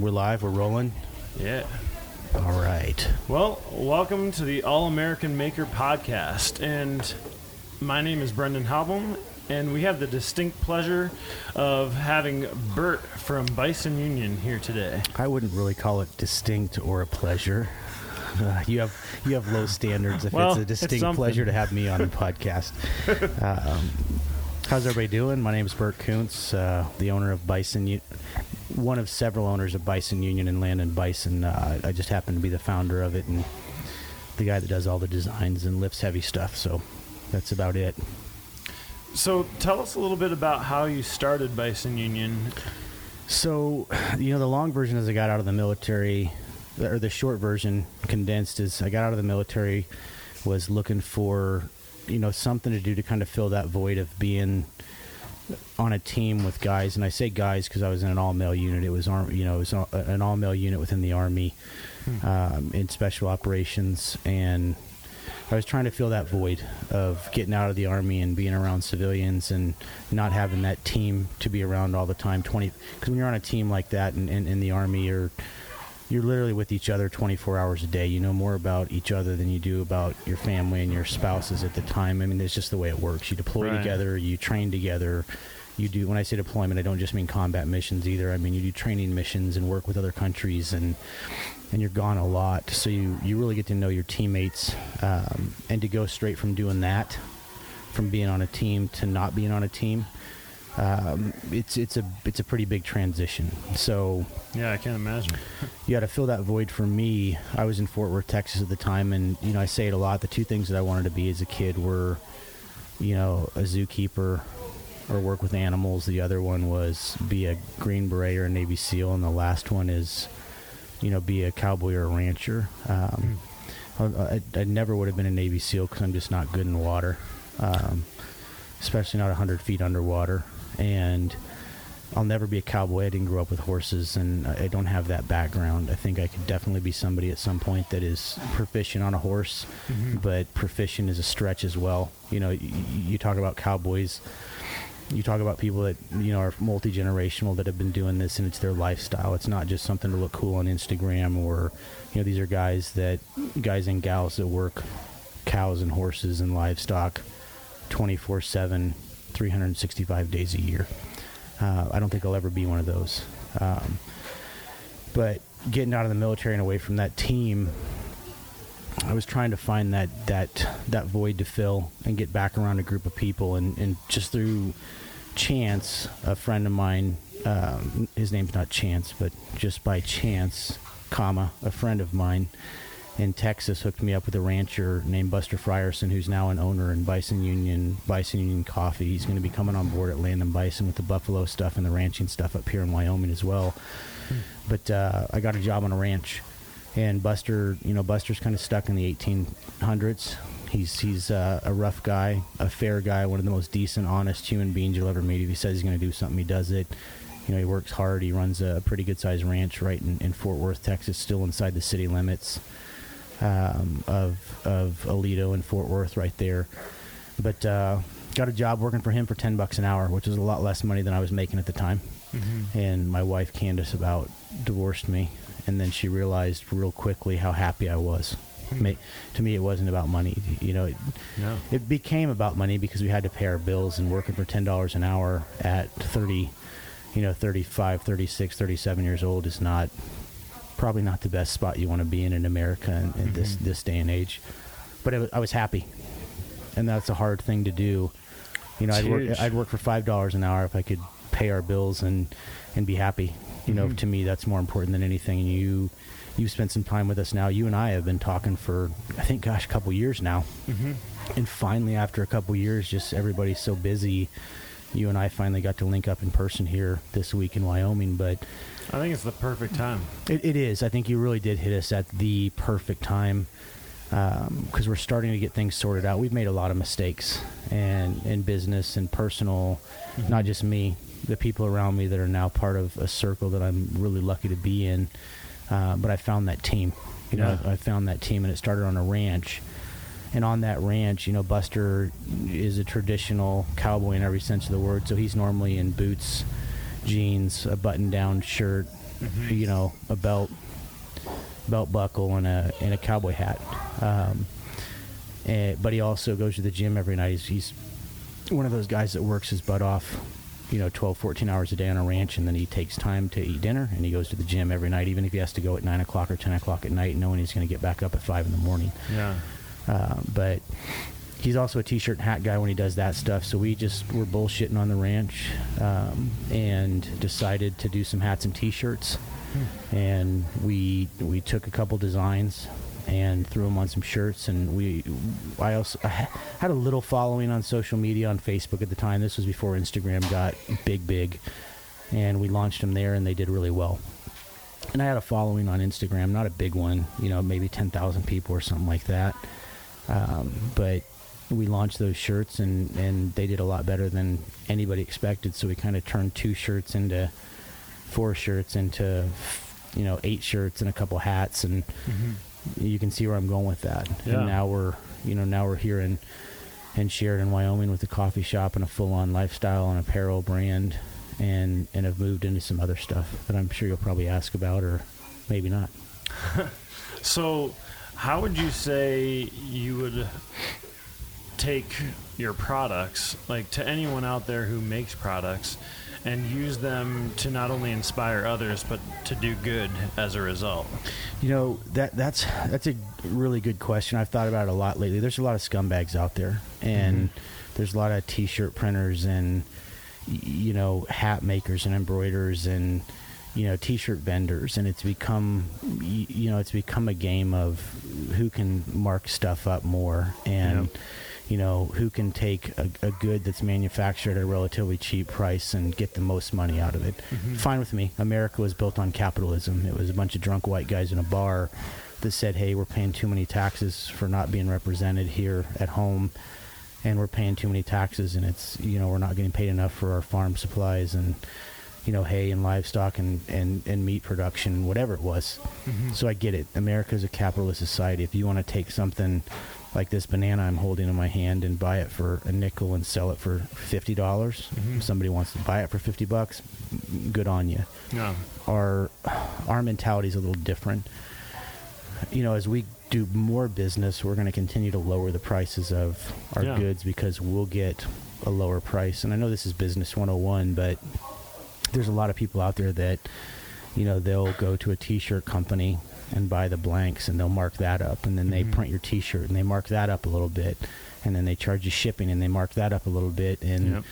We're live. We're rolling. Yeah. All right. Well, welcome to the All American Maker podcast. And my name is Brendan Hobble, and we have the distinct pleasure of having Bert from Bison Union here today. I wouldn't really call it distinct or a pleasure. Uh, you have you have low standards if Well, it's a distinct something. pleasure to have me on the podcast. um, how's everybody doing? My name is Bert Kuntz, uh, the owner of Bison, U- one of several owners of Bison Union and Land and Bison. Uh, I just happen to be the founder of it and the guy that does all the designs and lifts heavy stuff. So that's about it. So, tell us a little bit about how you started Bison Union. So, you know, the long version is I got out of the military, or the short version, condensed, is I got out of the military, was looking for, you know, something to do to kind of fill that void of being on a team with guys. And I say guys because I was in an all male unit. It was, arm, you know, it was an all male unit within the Army um, in special operations. And I was trying to fill that void of getting out of the army and being around civilians and not having that team to be around all the time. Twenty because when you're on a team like that in, in, in the army, you're you're literally with each other 24 hours a day. You know more about each other than you do about your family and your spouses at the time. I mean, it's just the way it works. You deploy Right. together, you train together. You do. When I say deployment, I don't just mean combat missions either. I mean you do training missions and work with other countries and and you're gone a lot, so you, you really get to know your teammates, um, and to go straight from doing that, from being on a team to not being on a team, um, it's it's a it's a pretty big transition. So Yeah, I can't imagine. you got to fill that void for me. I was in Fort Worth, Texas at the time, and you know I say it a lot. The two things that I wanted to be as a kid were, you know, a zookeeper or work with animals. The other one was be a Green Beret or a Navy SEAL, and the last one is, you know, be a cowboy or a rancher. Um, I, I, I never would have been a Navy SEAL because I'm just not good in water, um, especially not 100 feet underwater. And I'll never be a cowboy. I didn't grow up with horses, and I don't have that background. I think I could definitely be somebody at some point that is proficient on a horse, mm-hmm. but proficient is a stretch as well. You know, y- y- you talk about cowboys. You talk about people that you know are multi generational that have been doing this, and it's their lifestyle. It's not just something to look cool on Instagram, or you know, these are guys that guys and gals that work cows and horses and livestock 24 7 365 days a year. Uh, i don't think i'll ever be one of those. Um, but getting out of the military and away from that team i was trying to find that that that void to fill and get back around a group of people. And, and just through chance a friend of mine um, his name's not chance but just by chance comma a friend of mine in Texas hooked me up with a rancher named Buster Frierson, who's now an owner in Bison Union, Bison Union Coffee. He's going to be coming on board at Land and Bison with the buffalo stuff and the ranching stuff up here in Wyoming as well. But uh, I got a job on a ranch, and Buster, you know, Buster's kind of stuck in the 1800s. He's he's uh, a rough guy, a fair guy, one of the most decent, honest human beings you'll ever meet. If he says he's going to do something, he does it. You know, he works hard. He runs a pretty good sized ranch right in, in Fort Worth, Texas, still inside the city limits um, of of Aledo and Fort Worth right there. But uh, got a job working for him for ten bucks an hour, which was a lot less money than I was making at the time. And my wife Candace about divorced me, and then she realized real quickly how happy I was. Ma- to me, it wasn't about money. You know, it, No. it became about money because we had to pay our bills and working for $10 an hour at 30 you know 35 36 37 years old is not probably not the best spot you want to be in in america in, in this mm-hmm. this day and age. But i was happy. And that's a hard thing to do. You know It's i'd work. I'd work for five dollars an hour if i could pay our bills and and be happy. You know mm-hmm. to me that's more important than anything. And you you've spent some time with us now. You and i have been talking for i think gosh a couple years now. Mm-hmm. And finally after a couple years just everybody's so busy you and i finally got to link up in person here this week in wyoming but I think it's the perfect time. it, it is. I think you really did hit us at the perfect time because we're starting to get things sorted out. We've made a lot of mistakes and in business and personal not just me the people around me that are now part of a circle that i'm really lucky to be in. Uh, but i found that team. You know Yeah. I found that team and it started on a ranch and on that ranch, you know, Buster is a traditional cowboy in every sense of the word. So he's normally in boots, jeans, a button-down shirt, you know, a belt, belt buckle, and a and a cowboy hat. Um, and, but he also goes to the gym every night. He's, he's one of those guys that works his butt off, you know, 12, 14 hours a day on a ranch, and then he takes time to eat dinner, and he goes to the gym every night, even if he has to go at 9 o'clock or 10 o'clock at night, knowing he's going to get back up at 5 in the morning. Yeah. Uh, but he's also a t-shirt and hat guy when he does that stuff. So we just were bullshitting on the ranch um, and decided to do some hats and t-shirts. And we we took a couple designs and threw them on some shirts. And we I also I had a little following on social media on Facebook at the time. This was before Instagram got big big, and we launched them there, and they did really well. And I had a following on Instagram, not a big one, you know, maybe ten thousand people or something like that. Um, but we launched those shirts and, and they did a lot better than anybody expected. So we kind of turned two shirts into four shirts into, you know, eight shirts and a couple hats. And you can see where I'm going with that. Yeah. And now we're, you know, now we're here in, in Sheridan, Wyoming with a coffee shop and a full on lifestyle and apparel brand and, and have moved into some other stuff that I'm sure you'll probably ask about or maybe not. So, how would you say you would take your products, like to anyone out there who makes products, and use them to not only inspire others but to do good as a result? You know that that's that's a really good question. I've thought about it a lot lately. There's a lot of scumbags out there, and mm-hmm. there's a lot of T-shirt printers and you know hat makers and embroiders and you know T-shirt vendors, and it's become you know it's become a game of who can mark stuff up more and. You know who can take a, a good that's manufactured at a relatively cheap price and get the most money out of it. Mm-hmm. Fine with me. America was built on capitalism. It was a bunch of drunk white guys in a bar that said, "Hey, we're paying too many taxes for not being represented here at home, and we're paying too many taxes, and it's you know we're not getting paid enough for our farm supplies and you know hay and livestock and and, and meat production, whatever it was." Mm-hmm. So I get it. America is a capitalist society. If you want to take something like this banana I'm holding in my hand and buy it for a nickel and sell it for fifty dollars, mm-hmm. if somebody wants to buy it for fifty bucks, good on you Yeah. our our mentality is a little different. You know, as we do more business, we're going to continue to lower the prices of our Yeah. goods because we'll get a lower price. And I know this is business 101, but there's a lot of people out there that you know, they'll go to a t-shirt company and buy the blanks and they'll mark that up and then they Mhm. print your t-shirt and they mark that up a little bit and then they charge you shipping and they mark that up a little bit and Yep.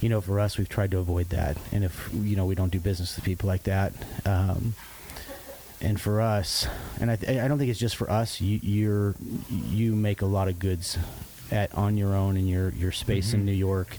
you know, for us, we've tried to avoid that. And if, you know, we don't do business with people like that. Um, and for us, and I, th- I don't think it's just for us, you, you're, you make a lot of goods at, on your own in your, your space in Mhm. New York.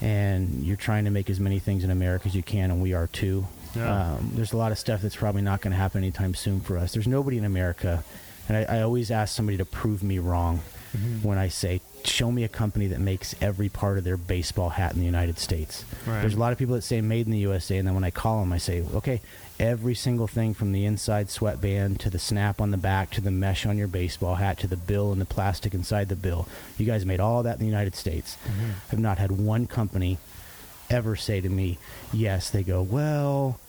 And you're trying to make as many things in America as you can, and we are too. Yeah. Um, there's a lot of stuff that's probably not going to happen anytime soon for us. There's nobody in America, and I, I always ask somebody to prove me wrong Mhm. when I say, show me a company that makes every part of their baseball hat in the United States. Right. There's a lot of people that say made in the USA, and then when I call them, I say, okay, every single thing from the inside sweatband to the snap on the back to the mesh on your baseball hat to the bill and the plastic inside the bill. You guys made all that in the United States. Mhm. I've not had one company ever say to me, yes. They go, well,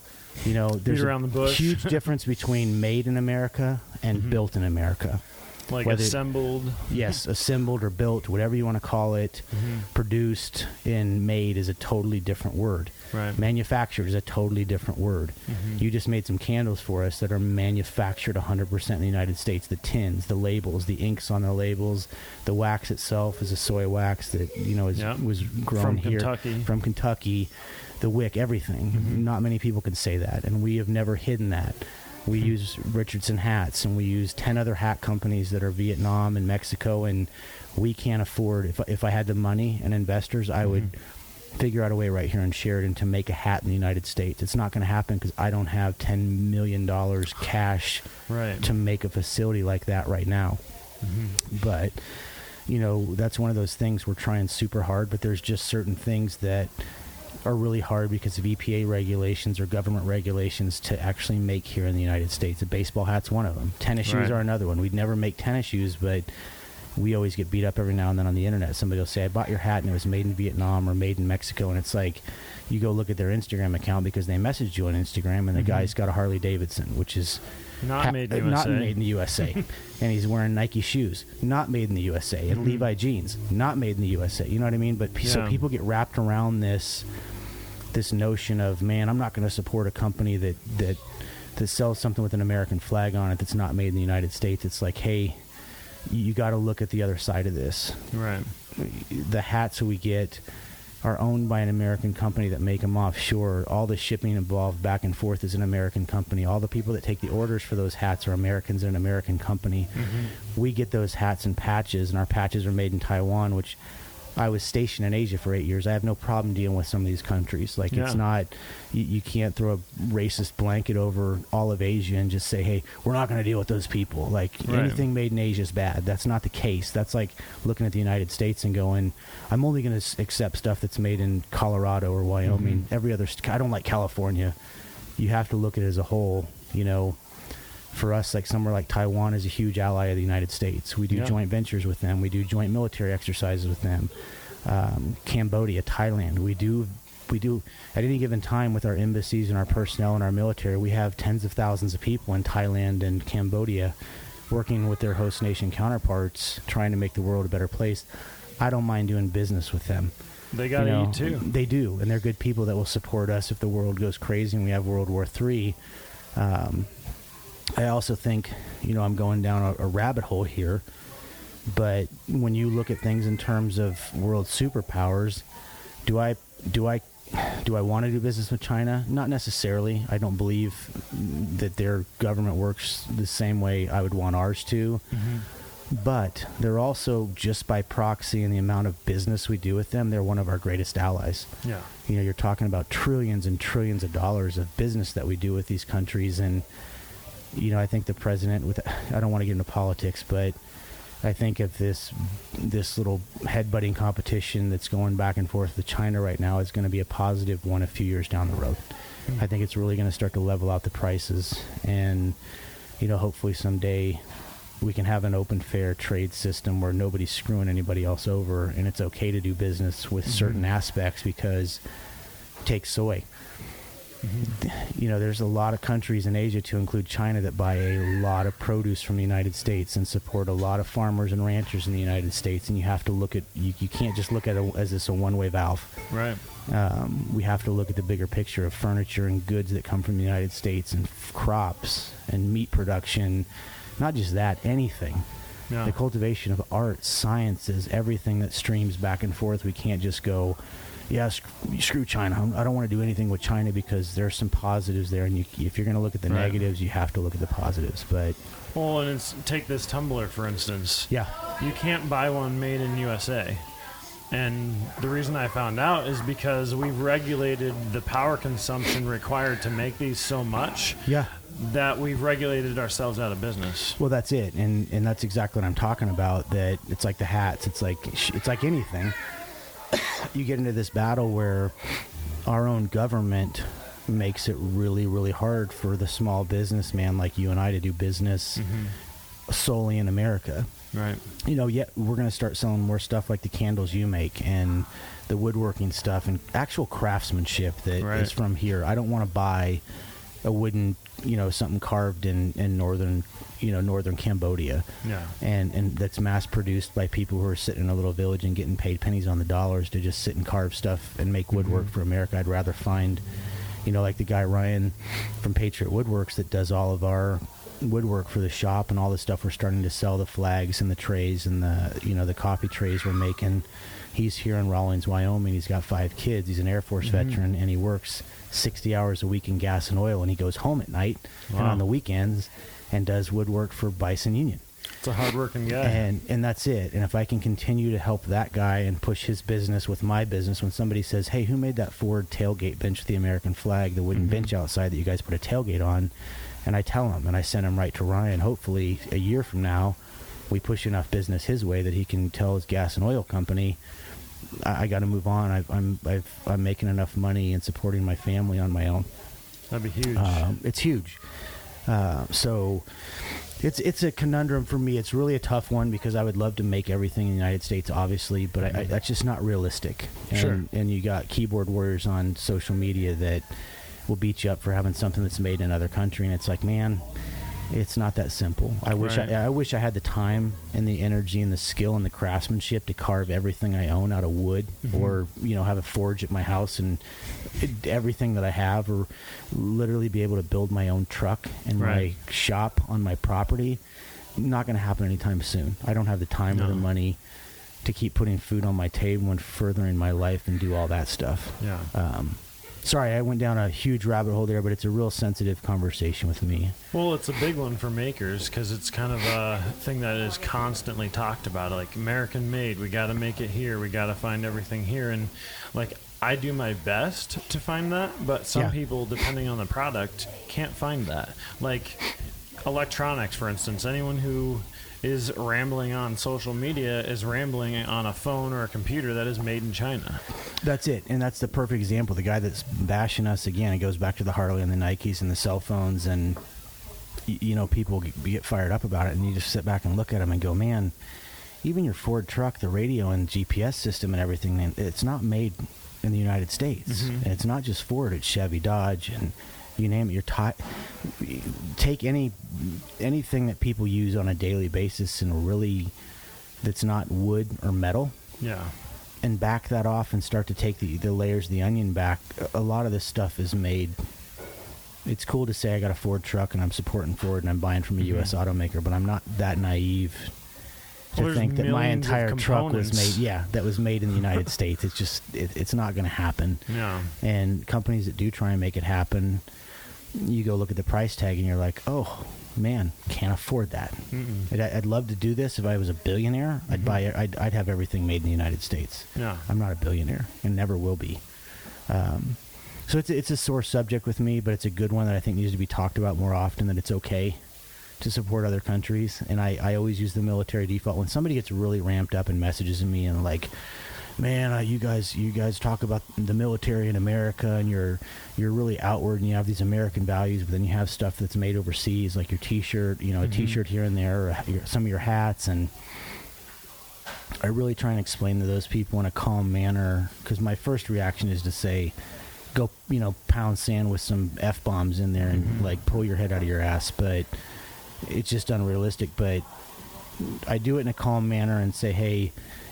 you know, there's a the huge difference between made in America and Mhm. built in America. Like Whether- assembled. Yes, assembled or built, whatever you want to call it, Mhm. produced and made is a totally different word. Right. Manufactured is a totally different word. Mhm. You just made some candles for us that are manufactured 100% in the United States. The tins, the labels, the inks on the labels, the wax itself is a soy wax that you know is, Yeah. was grown From here Kentucky. from Kentucky. The wick, everything. Mhm. Not many people can say that, and we have never hidden that. We use Richardson hats, and we use ten other hat companies that are Vietnam and Mexico, and we can't afford. If if I had the money and investors, I would Mhm. figure out a way right here in Sheridan to make a hat in the United States. It's not going to happen because I don't have ten million dollars cash Right. to make a facility like that right now. Mhm. But you know, that's one of those things we're trying super hard. But there's just certain things that are really hard because of EPA regulations or government regulations to actually make here in the United States. A baseball hat's one of them. Tennis shoes Right. are another one. We'd never make tennis shoes, but we always get beat up every now and then on the internet. Somebody will say, "I bought your hat and it was made in Vietnam or made in Mexico," and it's like you go look at their Instagram account because they messaged you on Instagram, and the mm-hmm. guy's got a Harley Davidson, which is Not ha- made in uh, not USA. made in the USA, and he's wearing Nike shoes, not made in the USA, and Levi jeans, not made in the USA. You know what I mean? But p- so people get wrapped around this this notion of man, I'm not going to support a company that that that sells something with an American flag on it that's not made in the United States. It's like, hey, you got to look at the other side of this. Right. The hats we get are owned by an American company that make them offshore. All the shipping involved back and forth is an American company. All the people that take the orders for those hats are Americans in an American company. Mm-hmm. We get those hats and patches, and our patches are made in Taiwan, which I was stationed in Asia for eight years. I have no problem dealing with some of these countries. Like it's not, you, you can't throw a racist blanket over all of Asia and just say, hey, we're not going to deal with those people. Like Right. anything made in Asia is bad. That's not the case. That's like looking at the United States and going, I'm only going to accept stuff that's made in Colorado or Wyoming. Mm-hmm. Every other, st- I don't like California. You have to look at it as a whole. You know, for us, like somewhere like Taiwan is a huge ally of the United States. We do Yeah. joint ventures with them. We do joint military exercises with them. Um, Cambodia, Thailand, we do. We do at any given time with our embassies and our personnel and our military. We have tens of thousands of people in Thailand and Cambodia working with their host nation counterparts, trying to make the world a better place. I don't mind doing business with them. They got to You know, eat too. They do, and they're good people that will support us if the world goes crazy and we have World War Three. Um, I also think, you know, I'm going down a, a rabbit hole here, but when you look at things in terms of world superpowers, do I do I do I want to do business with China? Not necessarily. I don't believe that their government works the same way I would want ours to. Mm-hmm. But they're also just by proxy and the amount of business we do with them, they're one of our greatest allies. Yeah. You know, you're talking about trillions and trillions of dollars of business that we do with these countries, and you know, I think the president, with I don't want to get into politics, but I think if this this little headbutting competition that's going back and forth with China right now is going to be a positive one a few years down the road. Hmm. I think it's really going to start to level out the prices, and you know, hopefully someday we can have an open, fair trade system where nobody's screwing anybody else over, and it's okay to do business with hmm. certain aspects because take soy. You know, there's a lot of countries in Asia, to include China, that buy a lot of produce from the United States and support a lot of farmers and ranchers in the United States. And you have to look at you, you can't just look at it as this a one-way valve. Right. Um, we have to look at the bigger picture of furniture and goods that come from the United States and f- crops and meat production. Not just that, anything. Yeah. The cultivation of art, sciences, everything that streams back and forth. We can't just go, yeah, sc- screw China. I don't want to do anything with China because there's some positives there. And you, if you're going to look at the Right. negatives, you have to look at the positives. But Well, and it's take this tumbler for instance. yeah, You can't buy one made in USA. And the reason I found out is because we've regulated the power consumption required to make these so much yeah. that we've regulated ourselves out of business. Well, that's it, and and that's exactly what I'm talking about. That it's like the hats. It's like it's like anything. You get into this battle where our own government makes it really, really hard for the small businessman like you and I to do business mm-hmm. solely in America. Right. You know, yet we're going to start selling more stuff like the candles you make and the woodworking stuff and actual craftsmanship that is Right. from here. I don't want to buy a wooden, you know, something carved in, in northern, you know, northern Cambodia. Yeah. and and that's mass produced by people who are sitting in a little village and getting paid pennies on the dollars to just sit and carve stuff and make mm-hmm. woodwork for America. I'd rather find, you know, like the guy Ryan from Patriot Woodworks that does all of our woodwork for the shop and all the stuff we're starting to sell the flags and the trays and the you know the coffee trays we're making. He's here in Rawlins wyoming. He's got five kids. He's an air force mm-hmm. veteran and he works 60 hours a week in gas and oil and he goes home at night and on the weekends and does woodwork for bison union. It's a hardworking guy. and and that's it. And if i can continue to help that guy and push his business with my business when somebody says hey who made that ford tailgate bench with the american flag the wooden mm-hmm. bench outside that you guys put a tailgate on? And i tell him and i send him right to ryan. Hopefully a year from now we push enough business his way that he can tell his gas and oil company i, I got to move on I've, i'm I've, i'm making enough money and supporting my family on my own That'd be huge. um, it's huge. Uh, so, It's it's a conundrum for me. It's really a tough one because I would love to make everything in the United States, obviously, but I, I, that's just not realistic. And, Sure. And you got keyboard warriors on social media that will beat you up for having something that's made in another country, and it's like, man, it's not that simple. I wish Right. I, I wish I had the time and the energy and the skill and the craftsmanship to carve everything I own out of wood, Mm-hmm. or you know, have a forge at my house and everything that I have, or literally be able to build my own truck in Right. my shop on my property. Not going to happen anytime soon. I don't have the time or the money to keep putting food on my table and furthering my life and do all that stuff. Yeah. Um, sorry, I went down a huge rabbit hole there, but it's a real sensitive conversation with me. Well, it's a big one for makers because it's kind of a thing that is constantly talked about. Like American made, we got to make it here. We got to find everything here, and like I do my best to find that, but some Yeah. people, depending on the product, can't find that. Like electronics, for instance, anyone who is rambling on social media is rambling on a phone or a computer that is made in China. That's it, and that's the perfect example. The guy that's bashing us again, it goes back to the Harley and the Nikes and the cell phones, and you know people get fired up about it, and you just sit back and look at them and go, man, even your Ford truck, the radio and GPS system and everything, it's not made in the United States. Mhm. And it's not just Ford; it's Chevy, Dodge, and you name it. Your ti- take any anything that people use on a daily basis and really that's not wood or metal Yeah. and back that off and start to take the, the layers of the onion back, a lot of this stuff is made. It's cool to say I got a Ford truck and I'm supporting Ford and I'm buying from a U.S. automaker, but I'm not that naive to Well, think that my entire truck was made. Yeah, that was made in the United States. It's just it, it's not going to happen. Yeah. And companies that do try and make it happen, you go look at the price tag and you're like, oh man, can't afford that. I'd, I'd love to do this if I was a billionaire. I'd Mhm. buy. it- I'd, I'd have everything made in the United States. Yeah. I'm not a billionaire and never will be. Um, so it's it's a sore subject with me, but it's a good one that I think needs to be talked about more often. That it's okay to support other countries, and I, I always use the military default when somebody gets really ramped up and messages me and like, man, uh, you guys you guys talk about the military in America and you're you're really outward and you have these American values, but then you have stuff that's made overseas, like your T-shirt, you know, a Mhm. T-shirt here and there, or your, some of your hats and. I really try and explain to those people in a calm manner because my first reaction is to say, go, you know, pound sand with some f bombs in there and Mhm. like pull your head out of your ass. But it's just unrealistic. But I do it in a calm manner and say, hey,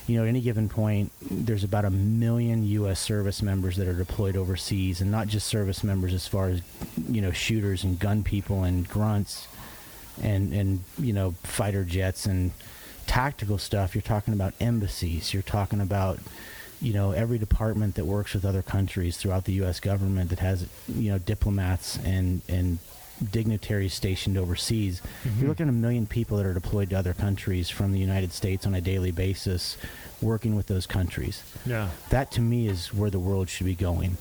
you know, at any given point, there's about a million U.S. service members that are deployed overseas, and not just service members as far as, you know, shooters and gun people and grunts and and you know fighter jets and tactical stuff you're talking about embassies you're talking about you know every department that works with other countries throughout the US government that has you know diplomats and and dignitaries stationed overseas Mhm. you're looking at a million people that are deployed to other countries from the United States on a daily basis working with those countries Yeah. that to me is where the world should be going.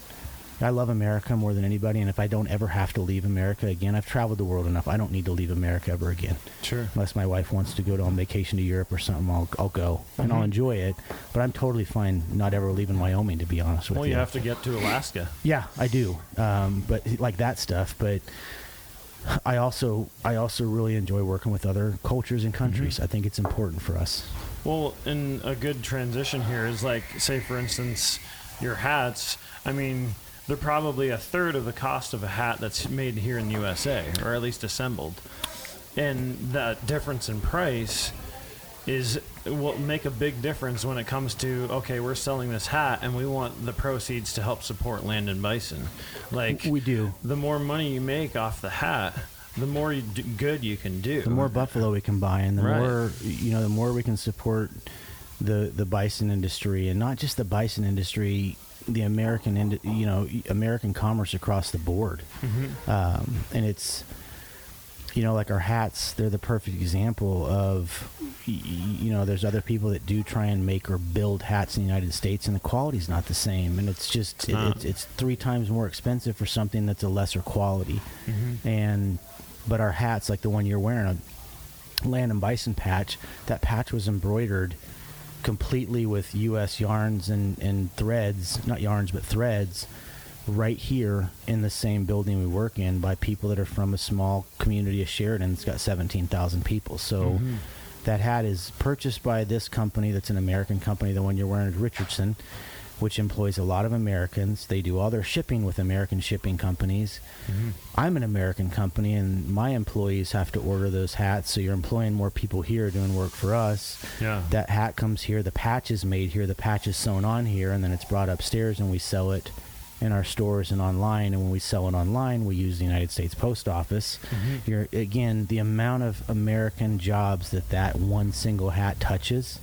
I love America more than anybody, and if I don't ever have to leave America again, I've traveled the world enough. I don't need to leave America ever again. Sure. Unless my wife wants to go to on vacation to Europe or something, I'll, I'll go and I'll Mhm. enjoy it. But I'm totally fine not ever leaving Wyoming, to be honest with you. Well, you have to get to Alaska. yeah, I do. Um, but like that stuff. But I also I also really enjoy working with other cultures and mm-hmm. countries. I think it's important for us. Well, and a good transition here is like, say, for instance, your hats. I mean, they're probably a third of the cost of a hat that's made here in the USA, or at least assembled. And that difference in price is will make a big difference when it comes to okay, we're selling this hat and we want the proceeds to help support land and bison. Like We do. the more money you make off the hat, the more you do, good you can do. the more buffalo we can buy and the Right. more you know the more we can support the the bison industry and not just the bison industry the american you know american commerce across the board Mhm. um, and it's you know like our hats they're the perfect example of you know there's other people that do try and make or build hats in the united states and the quality's not the same. And it's just It's it, it's, it's three times more expensive for something that's a lesser quality. Mhm. and but our hats like the one you're wearing a land and bison patch that patch was embroidered completely with us yarns and, and threads not yarns but threads right here in the same building we work in by people that are from a small community of Sheridan. It's got 17,000 people. So Mm-hmm. that hat is purchased by this company that's an American company. The one you're wearing is Richardson, which employs a lot of Americans. They do all their shipping with American shipping companies. Mm-hmm. I'm an American company, and my employees have to order those hats. So you're employing more people here doing work for us. Yeah. That hat comes here. The patch is made here. The patch is sewn on here, and then it's brought upstairs, and we sell it in our stores and online. And when we sell it online, we use the United States Post Office. Mm-hmm. You're again the amount of American jobs that that one single hat touches.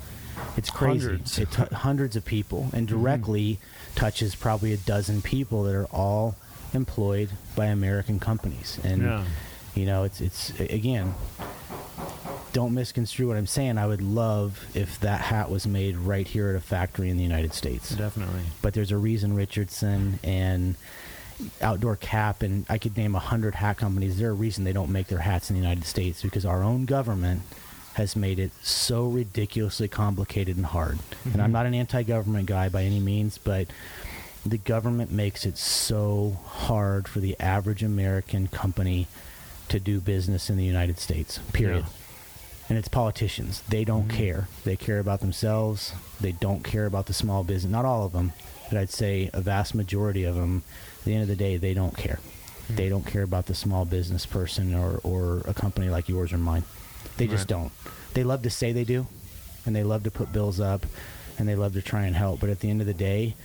It's crazy. Hundreds. It tou- hundreds of people, and directly touches probably a dozen people that are all employed by American companies. And Yeah. you know, it's it's again. Don't misconstrue what I'm saying. I would love if that hat was made right here at a factory in the United States Definitely. but there's a reason Richardson and Outdoor Cap and I could name a hundred hat companies. There's a reason they don't make their hats in the United States because our own government has made it so ridiculously complicated and hard. And I'm mm-hmm. not an anti-government guy by any means, but the government makes it so hard for the average American company to do business in the United States. Period Yeah. And it's politicians. They don't mm-hmm. care. They care about themselves. They don't care about the small business. Not all of them, but I'd say a vast majority of them. At the end of the day, they don't care. Hmm. They don't care about the small business person or, or a company like yours or mine. They just Right. don't. They love to say they do, and they love to put bills up, and they love to try and help. But at the end of the day,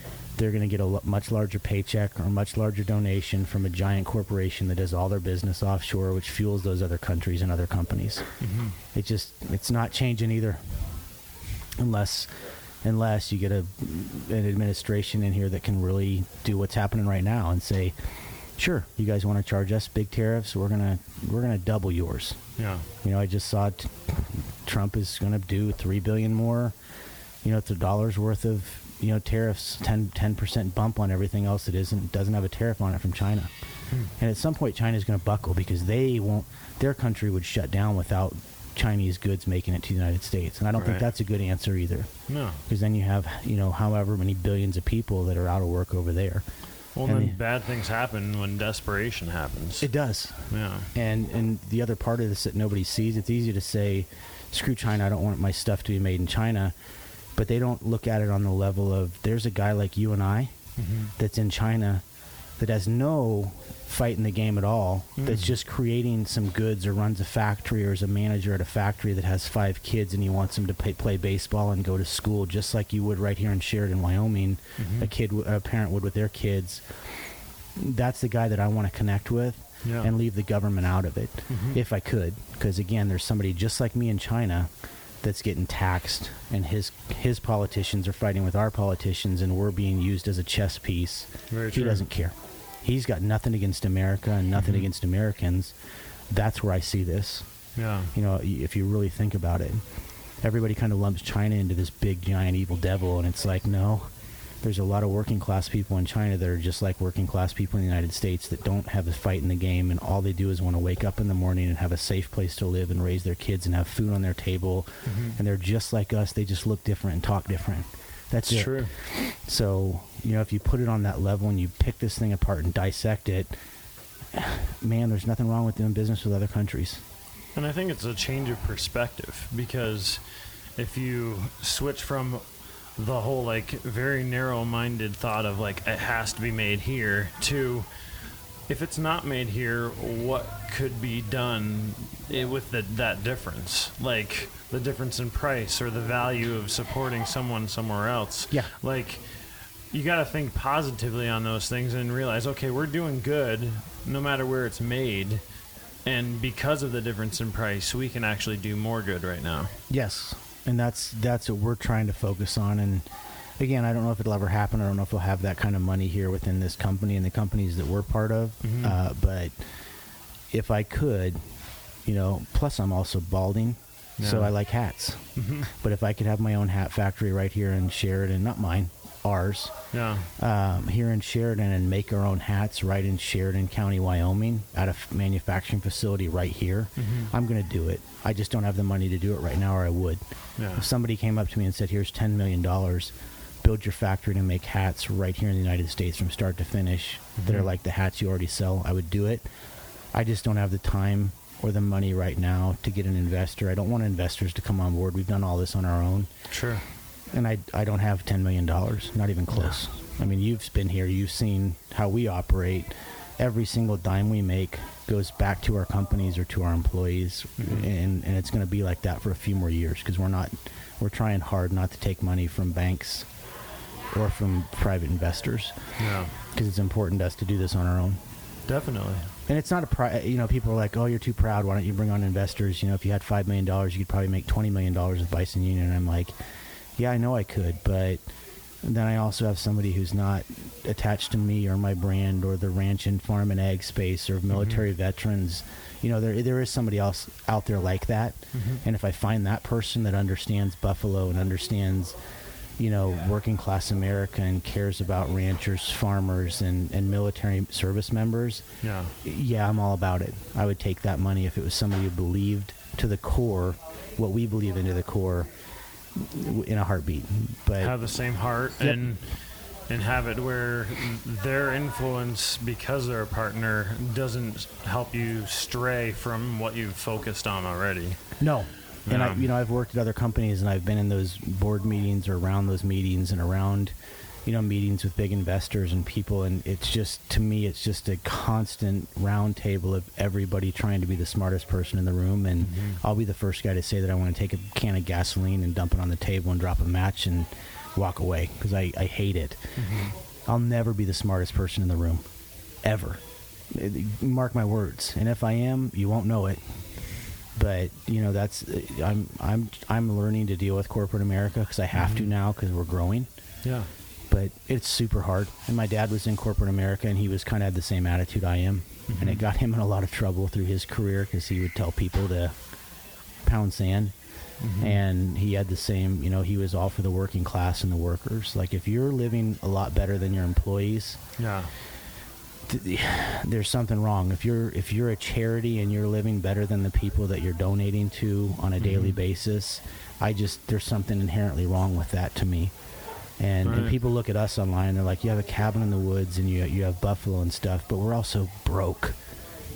they're going to get a much larger paycheck or a much larger donation from a giant corporation that does all their business offshore, which fuels those other countries and other companies. Mm-hmm. It just it's not changing either, unless unless you get a an administration in here that can really do what's happening right now and say, sure, you guys want to charge us big tariffs, we're gonna we're gonna double yours. Yeah. You know, I just saw t- Trump is going to do three billion more. You know, it's a dollar's worth of you know tariffs, 10 percent bump on everything else that isn't doesn't have a tariff on it from China. Hmm. And at some point, China's going to buckle because they won't. Their country would shut down without Chinese goods making it to the United States, and I don't think that's a good answer either. No. Because then you have you know however many billions of people that are out of work over there. Well, And then the- bad things happen when desperation happens. It does. yeah. And and the other part of this that nobody sees, it's easy to say, screw China, I don't want my stuff to be made in China. But they don't look at it on the level of there's a guy like you and I mm-hmm. that's in China that has no fight in the game at all, mm. that's just creating some goods or runs a factory or is a manager at a factory that has five kids and he wants them to pay, play baseball and go to school just like you would right here in Sheridan, Wyoming, mm-hmm. a kid, a parent would with their kids. That's the guy that I want to connect with Yeah. and leave the government out of it mm-hmm. if I could. Because again, there's somebody just like me in China that's getting taxed, and his his politicians are fighting with our politicians, and we're being used as a chess piece. Very he true. doesn't care. He's got nothing against America and nothing mm-hmm. against Americans. That's where I see this. Yeah. You know, if you really think about it, everybody kind of lumps China into this big giant evil devil, and it's like no. There's a lot of working class people in China that are just like working class people in the United States that don't have a fight in the game, and all they do is want to wake up in the morning and have a safe place to live and raise their kids and have food on their table. Mm-hmm. And they're just like us. They just look different and talk different. That's it. true. So, you know, if you put it on that level and you pick this thing apart and dissect it, man, there's nothing wrong with doing business with other countries. And I think it's a change of perspective because if you switch from the whole like very narrow minded thought of like it has to be made here to if it's not made here, what could be done with the, that difference? Like the difference in price or the value of supporting someone somewhere else. Yeah. Like you got to think positively on those things and realize, okay, we're doing good no matter where it's made. And because of the difference in price, we can actually do more good right now. Yes, and that's that's what we're trying to focus on. And again, I don't know if it'll ever happen. I don't know if we'll have that kind of money here within this company and the companies that we're part of. Uh, but if I could, you know, plus I'm also balding, so I like hats. But if I could have my own hat factory right here in Sheridan, not mine, ours, Yeah. um, here in Sheridan and make our own hats right in Sheridan County, Wyoming, at a f- manufacturing facility right here, I'm going to do it. I just don't have the money to do it right now, or I would. Yeah. If somebody came up to me and said, "Here's ten million dollars, build your factory to make hats right here in the United States from start to finish that are Mhm. like the hats you already sell, I would do it. I just don't have the time or the money right now to get an investor. I don't want investors to come on board. We've done all this on our own, Sure. And I I don't have ten million dollars, not even close. I mean, you've been here, you've seen how we operate. Every single dime we make goes back to our companies or to our employees, Mhm. and and it's going to be like that for a few more years because we're not we're trying hard not to take money from banks or from private investors Yeah. because it's important to us to do this on our own. Definitely. And it's not a pri- you know people are like, oh, you're too proud. Why don't you bring on investors? You know, if you had five million dollars, you could probably make twenty million dollars with Bison Union. And I'm like, yeah, I know I could, but then I also have somebody who's not attached to me or my brand or the ranch and farm and ag space or military veterans. You know, there there is somebody else out there like that. Mhm. And if I find that person that understands Buffalo and understands, you know, working class America and cares about ranchers, farmers, and, and military service members, Yeah. yeah, I'm all about it. I would take that money if it was somebody who believed to the core what we believe into the core in a heartbeat. But have the same heart Yep. and and have it where their influence because they're a partner doesn't help you stray from what you've focused on already. no. And I, you know, I've worked at other companies and I've been in those board meetings or around those meetings and around, you know, meetings with big investors and people. And it's just, to me, it's just a constant round table of everybody trying to be the smartest person in the room. And Mhm. I'll be the first guy to say that I want to take a can of gasoline and dump it on the table and drop a match and walk away because I, I hate it. I'll never be the smartest person in the room, ever. Mark my words. And if I am, you won't know it. But you know that's I'm I'm I'm learning to deal with corporate America because I have to Mhm. now because we're growing. Yeah. But it's super hard. And my dad was in corporate America, and he was kind of had the same attitude I am, and it Mhm. got him in a lot of trouble through his career because he would tell people to pound sand Mhm. and he had the same you know he was all for the working class and the workers like if you're living a lot better than your employees yeah. th- there's something wrong if you're if you're a charity and you're living better than the people that you're donating to on a daily Mhm. basis i just there's something inherently wrong with that to me and, and people look at us online and they're like you have a cabin in the woods and you, you have buffalo and stuff but we're also broke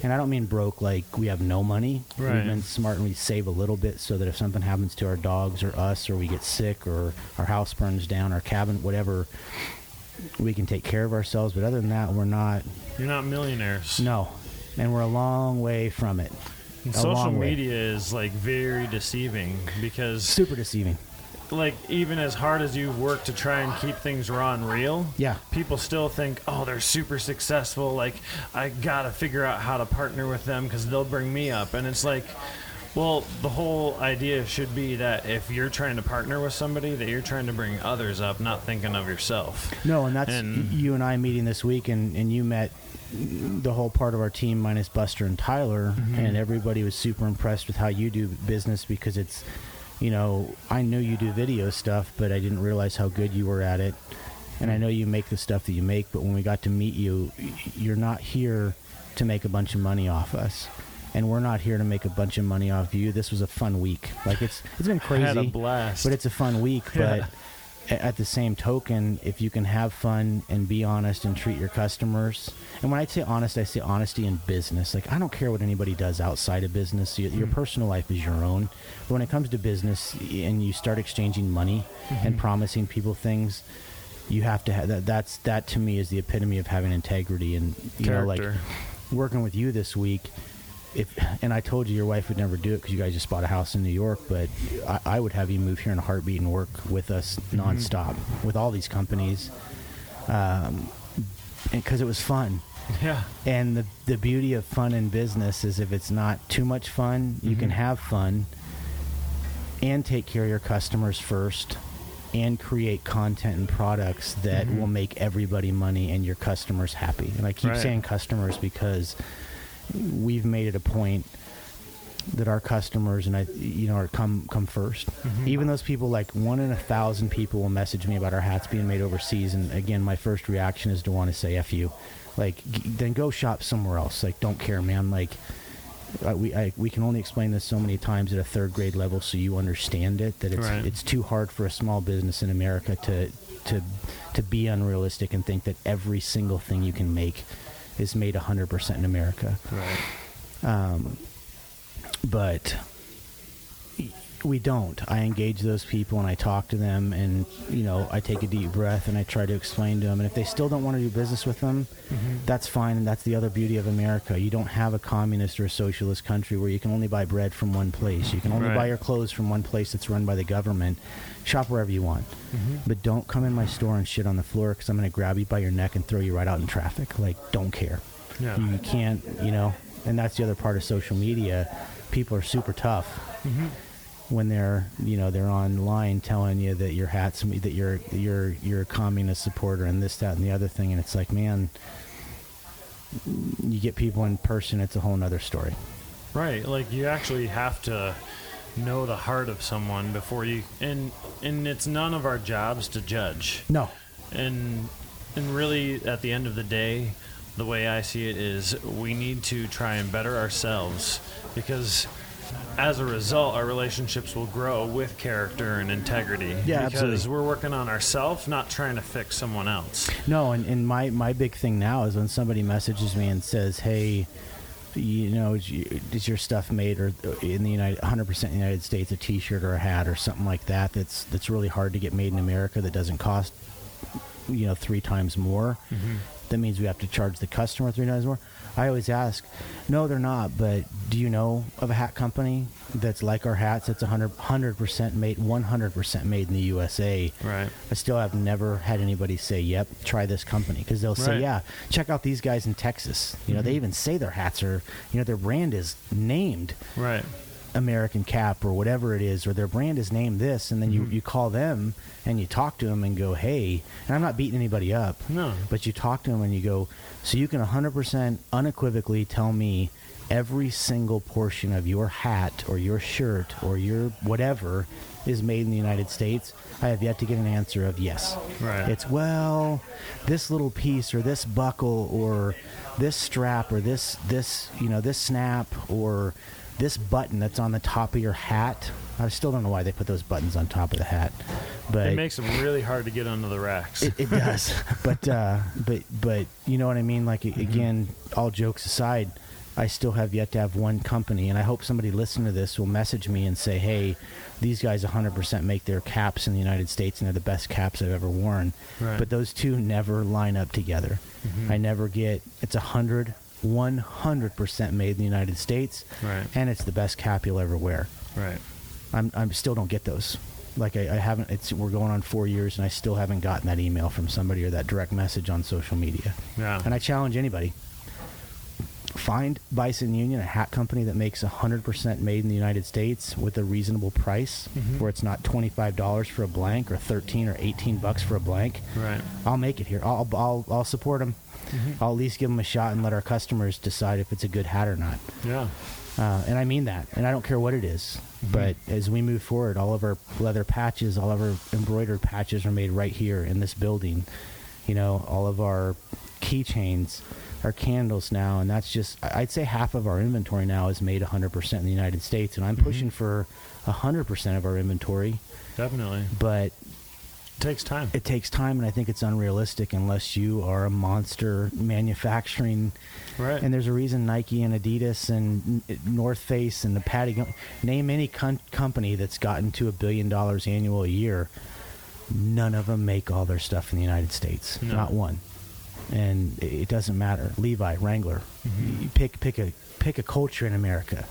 and i don't mean broke like we have no money Right. we've been smart and we save a little bit so that if something happens to our dogs or us or we get sick or our house burns down our cabin whatever we can take care of ourselves but other than that we're not You're not millionaires. no, and we're a long way from it. And social long way. media is like very deceiving because Super deceiving. Like even as hard as you work to try and keep things raw and real, Yeah, people still think, oh, they're super successful. Like, I gotta figure out how to partner with them because they'll bring me up. And it's like, well, the whole idea should be that if you're trying to partner with somebody, that you're trying to bring others up, not thinking of yourself. no, and that's And- you and I meeting this week, and, and you met the whole part of our team minus Buster and Tyler, Mhm. and everybody was super impressed with how you do business because it's, you know, I knew you do video stuff, but I didn't realize how good you were at it. And I know you make the stuff that you make, but when we got to meet you, you're not here to make a bunch of money off us. And we're not here to make a bunch of money off you. This was a fun week. Like it's it's been crazy. I had a blast. but it's a fun week. Yeah. But at the same token, if you can have fun and be honest and treat your customers, and when I say honest, I say honesty in business. Like I don't care what anybody does outside of business. Your, your Mhm. personal life is your own. But when it comes to business, and you start exchanging money and Mhm. promising people things. You have to have that. That's that to me is the epitome of having integrity, and you know, like working with you this week if and I told you your wife would never do it because you guys just bought a house in New York, but I, I would have you move here in a heartbeat and work with us nonstop with all these companies, um, because it was fun. yeah. And the the beauty of fun in business is if it's not too much fun, you can Mhm. have fun and take care of your customers first and create content and products that Mhm. will make everybody money and your customers happy. And I keep Right. saying customers because we've made it a point that our customers and I you know are come come 1st Mhm. Even those people like one in a thousand people will message me about our hats being made overseas and again my first reaction is to want to say F you. Like g- then go shop somewhere else. Like don't care man like uh, we I, we can only explain this so many times at a third grade level so you understand it that it's Right. it's too hard for a small business in America to to to be unrealistic and think that every single thing you can make is made 100% in America. Right. Um, but we don't. I engage those people and I talk to them, and you know, I take a deep breath and I try to explain to them. And if they still don't want to do business with them, Mm-hmm. that's fine. And that's the other beauty of America. You don't have a communist or a socialist country where you can only buy bread from one place. You can only Right. buy your clothes from one place that's run by the government. Shop wherever you want, Mm-hmm. but don't come in my store and shit on the floor because I'm going to grab you by your neck and throw you right out in traffic. Like, don't care. Yeah. You can't, you know, and that's the other part of social media. People are super tough Mm-hmm. When they're, you know, they're online telling you that your hat's that you're you're you're a communist supporter and this, that, and the other thing, and it's like, man, you get people in person, it's a whole nother story. Right. Like you actually have to know the heart of someone before you and and it's none of our jobs to judge. No, And and really at the end of the day, the way I see it is we need to try and better ourselves because as a result our relationships will grow with character and integrity Yeah, because absolutely. we're working on ourselves not trying to fix someone else No, and, and my, my big thing now is when somebody messages me and says, "Hey, you know, is, you, is your stuff made or in the United 100% in the United States, a T-shirt or a hat or something like that? That's that's really hard to get made in America. That doesn't cost, you know, three times more. Mm-hmm. That means we have to charge the customer three times more." I always ask, "No, they're not. But do you know of a hat company that's like our hats? That's 100 percent made, 100 percent made in the USA." right I still have never had anybody say, "Yep, try this company," because they'll say, Right. "Yeah, check out these guys in Texas." You know, they mm-hmm. even say their hats are, you know, their brand is named right American Cap or whatever it is, or their brand is named this, and then you mm-hmm. you call them and you talk to them and go, "Hey," and I'm not beating anybody up, no but you talk to them and you go, "So you can 100% unequivocally tell me." Every single portion of your hat or your shirt or your whatever is made in the United States. I have yet to get an answer of yes. right It's well, this little piece or this buckle or this strap or this this you know this snap or this button that's on the top of your hat. I still don't know why they put those buttons on top of the hat, but it makes them really hard to get under the racks it, it does. but uh, but but you know what I mean. Like again, all jokes aside, I still have yet to have one company, and I hope somebody listening to this will message me and say, "Hey, these guys 100% make their caps in the United States, and they're the best caps I've ever worn." Right. But those two never line up together. I never get. It's a hundred. 100% made in the United States, right and it's the best cap you'll ever wear. right I'm, I'm still don't get those. Like I, I haven't. It's we're going on four years, and I still haven't gotten that email from somebody or that direct message on social media. yeah And I challenge anybody: find Bison Union, a hat company that makes 100% made in the United States with a reasonable price, Mhm. where it's not $25 for a blank or 13 or 18 bucks for a blank. right I'll make it here. I'll I'll, I'll support them. Mhm. I'll at least give them a shot and let our customers decide if it's a good hat or not. yeah Uh, and I mean that, and I don't care what it is. Mhm. But as we move forward, all of our leather patches, all of our embroidered patches are made right here in this building. You know, all of our keychains, our candles now, and that's just I'd say half of our inventory now is made 100% in the United States, and I'm Mhm. pushing for 100% of our inventory. definitely But it takes time it takes time, and I think it's unrealistic unless you are a monster manufacturing right and there's a reason Nike and Adidas and North Face and the Patagon name any con- company that's gotten to a billion dollars annual a year. None of them make all their stuff in the United States. No. Not one. And it doesn't matter. Levi, Wrangler, Mhm. pick pick a pick a culture in America.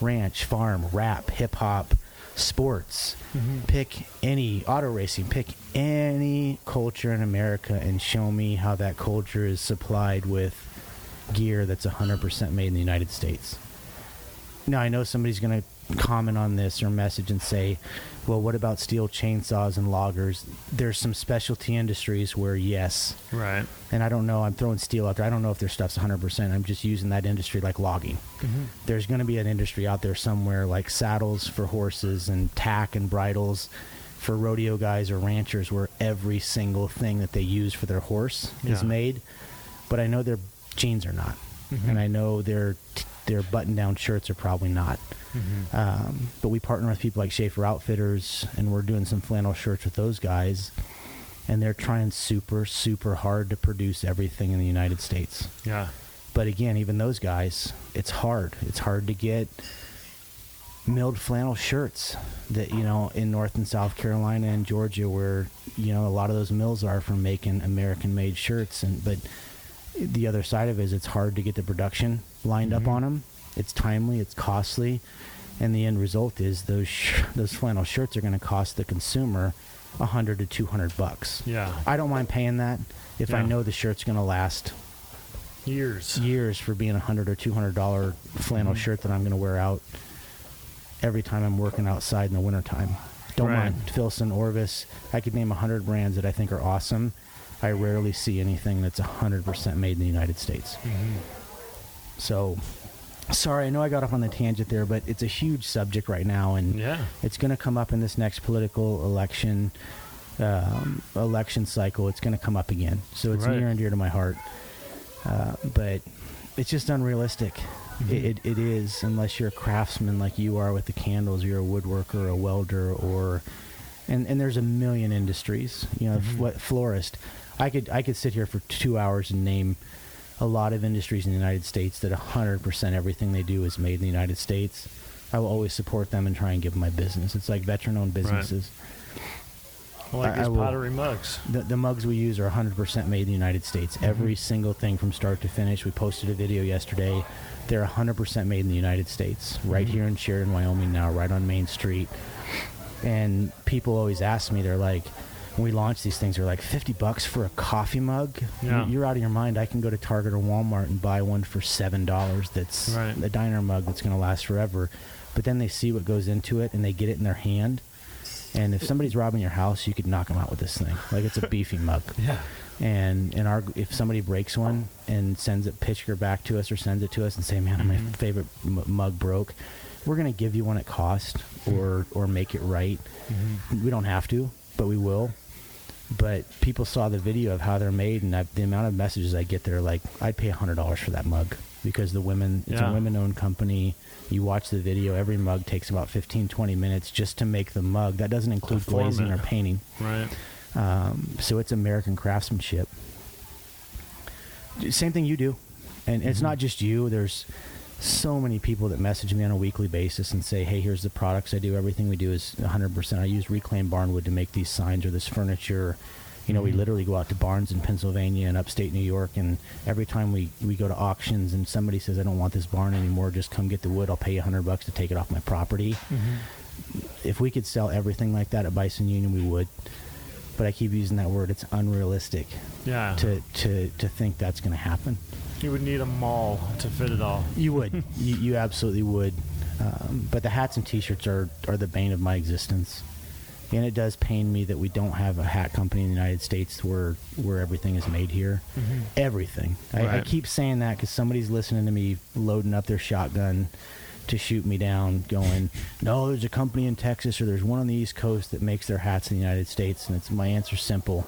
Ranch, farm, rap, hip hop, sports. Mhm. Pick any auto racing. Pick any culture in America and show me how that culture is supplied with gear that's 100% made in the United States. Now, I know somebody's going to comment on this or message and say, well, what about steel chainsaws and loggers? There's some specialty industries where, yes, right and I don't know, I'm throwing steel out there. I don't know if their stuff's 100%. I'm just using that industry like logging. Mhm. There's going to be an industry out there somewhere like saddles for horses and tack and bridles for rodeo guys or ranchers where every single thing that they use for their horse is made. But I know their jeans are not. Mhm. And I know their their button-down shirts are probably not. Mhm. Um, but we partner with people like Schaefer Outfitters, and we're doing some flannel shirts with those guys. and they're trying super super hard to produce everything in the United States. Yeah. But again, even those guys, it's hard. It's hard to get milled flannel shirts that you know in North and South Carolina and Georgia, where you know a lot of those mills are for making American-made shirts. And but the other side of it is it's hard to get the production lined up Mhm. on them. It's timely, it's costly, and the end result is those sh- those flannel shirts are going to cost the consumer a hundred to two hundred bucks. Yeah. I don't mind paying that if I know the shirt's going to last Years. years for being a hundred or two hundred dollar flannel Mhm. shirt that I'm going to wear out every time I'm working outside in the wintertime. Don't Right. mind Filson, Orvis. I could name a hundred brands that I think are awesome. I rarely see anything that's a hundred percent made in the United States. Mhm. So, sorry, I know I got off on the tangent there, but it's a huge subject right now, and Yeah. it's going to come up in this next political election um, election cycle. It's going to come up again, so it's Right. near and dear to my heart. Uh, but it's just unrealistic. Mhm. It, it, it is, unless you're a craftsman like you are with the candles. You're a woodworker, a welder, or and and there's a million industries. You know, Mhm. what florist. I could I could sit here for two hours and name a lot of industries in the United States that 100% everything they do is made in the United States. I will always support them and try and give them my business. It's like veteran-owned businesses. Like I- these I will- pottery mugs. The, the mugs we use are 100% made in the United States. Every single thing from start to finish. We posted a video yesterday. They're 100% made in the United States, right Mhm. here in Sheridan, Wyoming now, right on Main Street. And people always ask me, they're like, when we launch these things, they're like 50 bucks for a coffee mug. Yeah. You're out of your mind. I can go to Target or Walmart and buy one for $7 that's Right. a diner mug that's going to last forever. But then they see what goes into it and they get it in their hand. And if somebody's robbing your house, you could knock them out with this thing. Like it's a beefy mug. Yeah. And and our if somebody breaks one and sends a picture back to us or sends it to us and say, "Man, my Mhm. favorite m- mug broke," we're gonna give you one at cost or or make it right. Mhm. We don't have to, but we will. But people saw the video of how they're made, and I, the amount of messages I get, they're like, "I'd pay hundred dollars for that mug." Because the women, it's Yeah. a women-owned company. You watch the video. Every mug takes about 15, 20 minutes just to make the mug. That doesn't include glazing it. or painting. Right. Um, so it's American craftsmanship. Same thing you do, and it's Mhm. not just you. There's so many people that message me on a weekly basis and say, "Hey, here's the products I do. Everything we do is 100%. I use reclaimed barnwood to make these signs or this furniture." You know, we Mhm. literally go out to barns in Pennsylvania and upstate New York, and every time we, we go to auctions and somebody says, "I don't want this barn anymore. Just come get the wood. I'll pay you 100 bucks to take it off my property." Mhm. if we could sell everything like that at Bison Union, we would. But I keep using that word. It's unrealistic Yeah. to to, to think that's going to happen. You would need a mall to fit it all. You would. you, you absolutely would. Um, but the hats and T-shirts are are the bane of my existence. And it does pain me that we don't have a hat company in the United States where where everything is made here. Mhm. Everything. I, I keep saying that because somebody's listening to me loading up their shotgun to shoot me down, going, "No, there's a company in Texas or there's one on the East Coast that makes their hats in the United States." And it's my answer simple: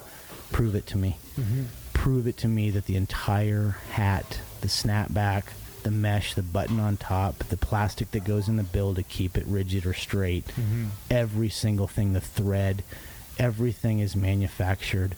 prove it to me. Mhm. Prove it to me that the entire hat, the snapback, the mesh, the button on top, the plastic that goes in the bill to keep it rigid or straight, Mhm. every single thing, the thread, everything is manufactured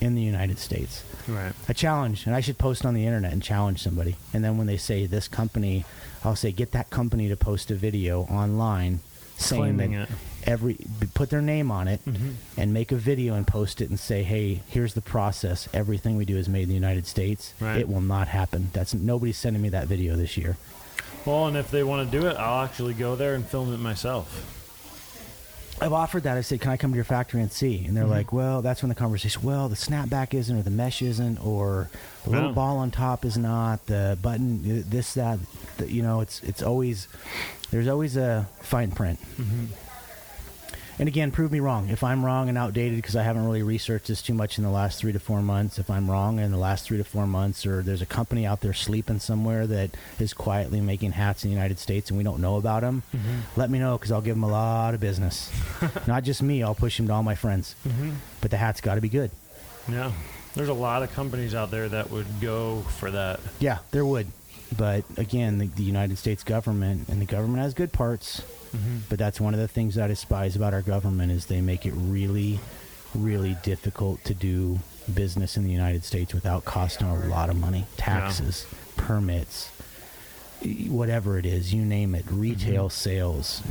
in the United States. Right. I challenge, and I should post on the internet and challenge somebody. And then when they say this company, I'll say get that company to post a video online saying Claiming that it. every put their name on it Mhm. and make a video and post it and say, hey, here's the process. Everything we do is made in the United States. Right. It will not happen. That's nobody's sending me that video this year. Well, and if they want to do it, I'll actually go there and film it myself. I've offered that. I said, "Can I come to your factory and see?" And they're Mhm. like, "Well, that's when the conversation. Well, the snapback isn't, or the mesh isn't, or the little ball on top is not. The button, uh, this, that. The, you know, it's it's always there's always a fine print. Mm-hmm. And again, prove me wrong. If I'm wrong and outdated because I haven't really researched this too much in the last three to four months, if I'm wrong in the last three to four months, or there's a company out there sleeping somewhere that is quietly making hats in the United States and we don't know about them, Mm-hmm. let me know because I'll give them a lot of business. Not just me, I'll push them to all my friends. Mm-hmm. But the hat's got to be good. Yeah. There's a lot of companies out there that would go for that. Yeah, there would. But again, the, the United States government, and the government has good parts, Mm-hmm. but that's one of the things that I despise about our government is they make it really, really difficult to do business in the United States without costing a lot of money, taxes, permits, whatever it is, you name it, retail sales.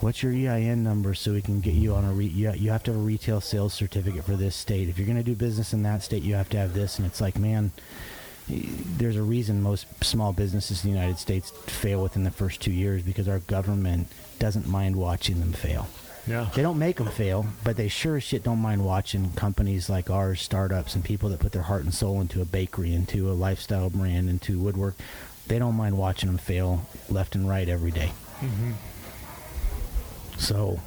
What's your EIN number so we can get you on a re- you, you have to have a retail sales certificate for this state. If you're going to do business in that state, you have to have this and it's like, man, there's a reason most small businesses in the United States fail within the first 2 years because our government doesn't mind watching them fail. Yeah. They don't make them fail, but they sure as shit don't mind watching companies like ours, startups, and people that put their heart and soul into a bakery, into a lifestyle brand, into woodwork. They don't mind watching them fail left and right every day. Mm-hmm. So,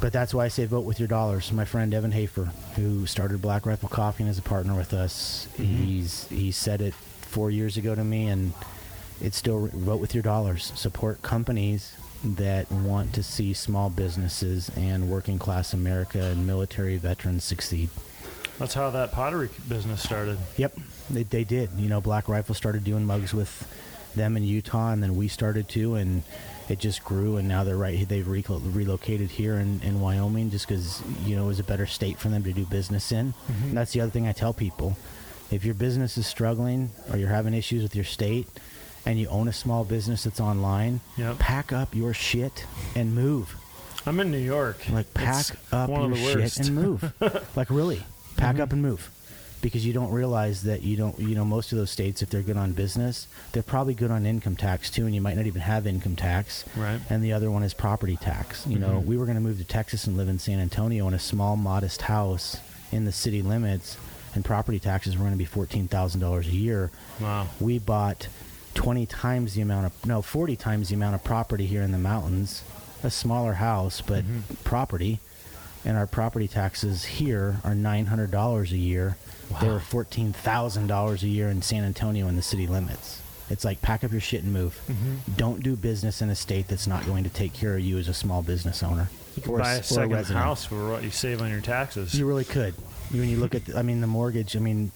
but that's why I say vote with your dollars. My friend Evan Hafer, who started Black Rifle Coffee and is a partner with us, mm-hmm. he's he said it four years ago to me, and it's still vote with your dollars. Support companies that want to see small businesses and working class America and military veterans succeed. That's how that pottery business started. Yep, they, they did. You know, Black Rifle started doing mugs with them in Utah, and then we started too, and it just grew. And now they're right. They've re- relocated here in, in Wyoming just because you know it was a better state for them to do business in. And that's the other thing I tell people: if your business is struggling or you're having issues with your state, and you own a small business that's online, Yep. pack up your shit and move. I'm in New York. Like pack It's up one your of the shit and move. like really, pack mm-hmm. up and move. Because you don't realize that you don't, you know, most of those states, if they're good on business, they're probably good on income tax too, and you might not even have income tax. Right. And the other one is property tax. You know, Mhm. we were going to move to Texas and live in San Antonio in a small, modest house in the city limits, and property taxes were going to be fourteen thousand dollars a year. Wow. We bought 20 times the amount of no 40 times the amount of property here in the mountains a smaller house but property and our property taxes here are $900 a year Wow. they were $14,000 a year in San Antonio in the city limits it's like pack up your shit and move don't do business in a state that's not going to take care of you as a small business owner You could or buy a, or second resident. house for what you save on your taxes. You really could. When you look at, the, I mean, the mortgage. I mean,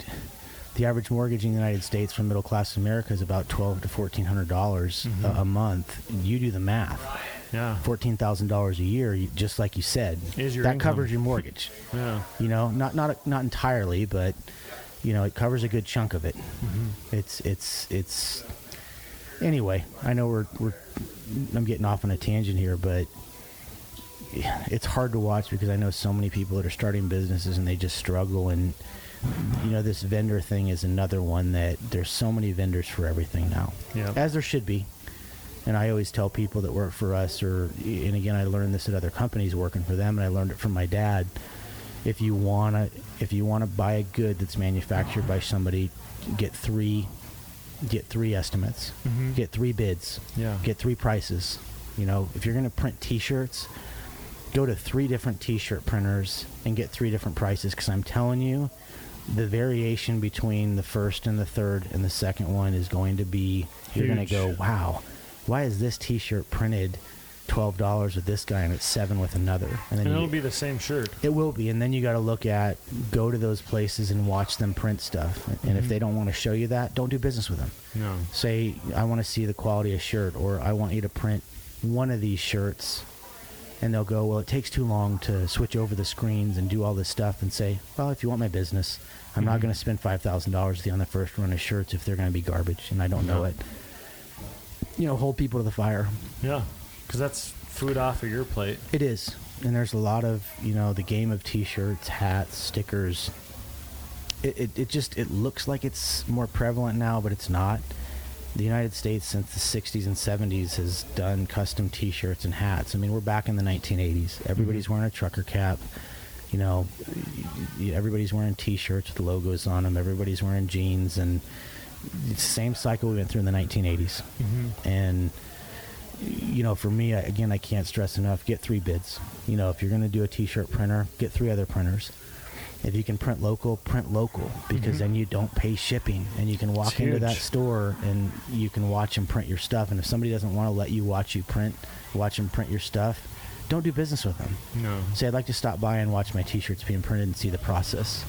the average mortgage in the United States for middle class America is about twelve to fourteen hundred dollars Mm-hmm. a, a month. You do the math. Yeah. Fourteen thousand dollars a year, you, just like you said, Is your that income. covers your mortgage. Yeah. You know, not not not entirely, but you know, it covers a good chunk of it. Mm-hmm. It's it's it's. Anyway, I know we're we're. I'm getting off on a tangent here, but it's hard to watch because I know so many people that are starting businesses and they just struggle and you know this vendor thing is another one that there's so many vendors for everything now Yeah. as there should be and I always tell people that work for us or and again I learned this at other companies working for them and I learned it from my dad if you want to if you want to buy a good that's manufactured by somebody get 3 get 3 estimates Mhm. get 3 bids Yeah. get three prices. You know, if you're going to print T-shirts, go to three different T-shirt printers and get three different prices. Because I'm telling you, the variation between the first and the third and the second one is going to be. You're going to go, wow, why is this T-shirt printed twelve dollars with this guy and it's seven with another? And then And it'll be the same shirt. it will be, and then you got to look at go to those places and watch them print stuff. And if Mhm. they don't want to show you that, don't do business with them No. say I want to see the quality of shirt or I want you to print one of these shirts and they'll go well it takes too long to switch over the screens and do all this stuff and say well if you want my business I'm not Mhm. going to spend $5,000 on the first run of shirts if they're going to be garbage and I don't know it you know hold people to the fire. Yeah. Because that's food off of your plate. it is. And there's a lot of you know the game of t-shirts hats stickers. It, it, it just it looks like it's more prevalent now but it's not. The united states since the 60s and 70s has done custom t-shirts and hats. I mean we're back in the 1980s everybody's mm-hmm. wearing a trucker cap. You know everybody's wearing t-shirts with logos on them everybody's wearing jeans and the same cycle we went through in the 1980s Mm-hmm. and you know for me I, again i can't stress enough get three bids you know if you're going to do a t-shirt printer get three other printers if you can print local print local because Mhm. then you don't pay shipping and you can walk It's into that store and you can watch them print your stuff and if somebody doesn't want to let you watch you print watch them print your stuff don't do business with them No. say i'd like to stop by and watch my t-shirts being printed and see the process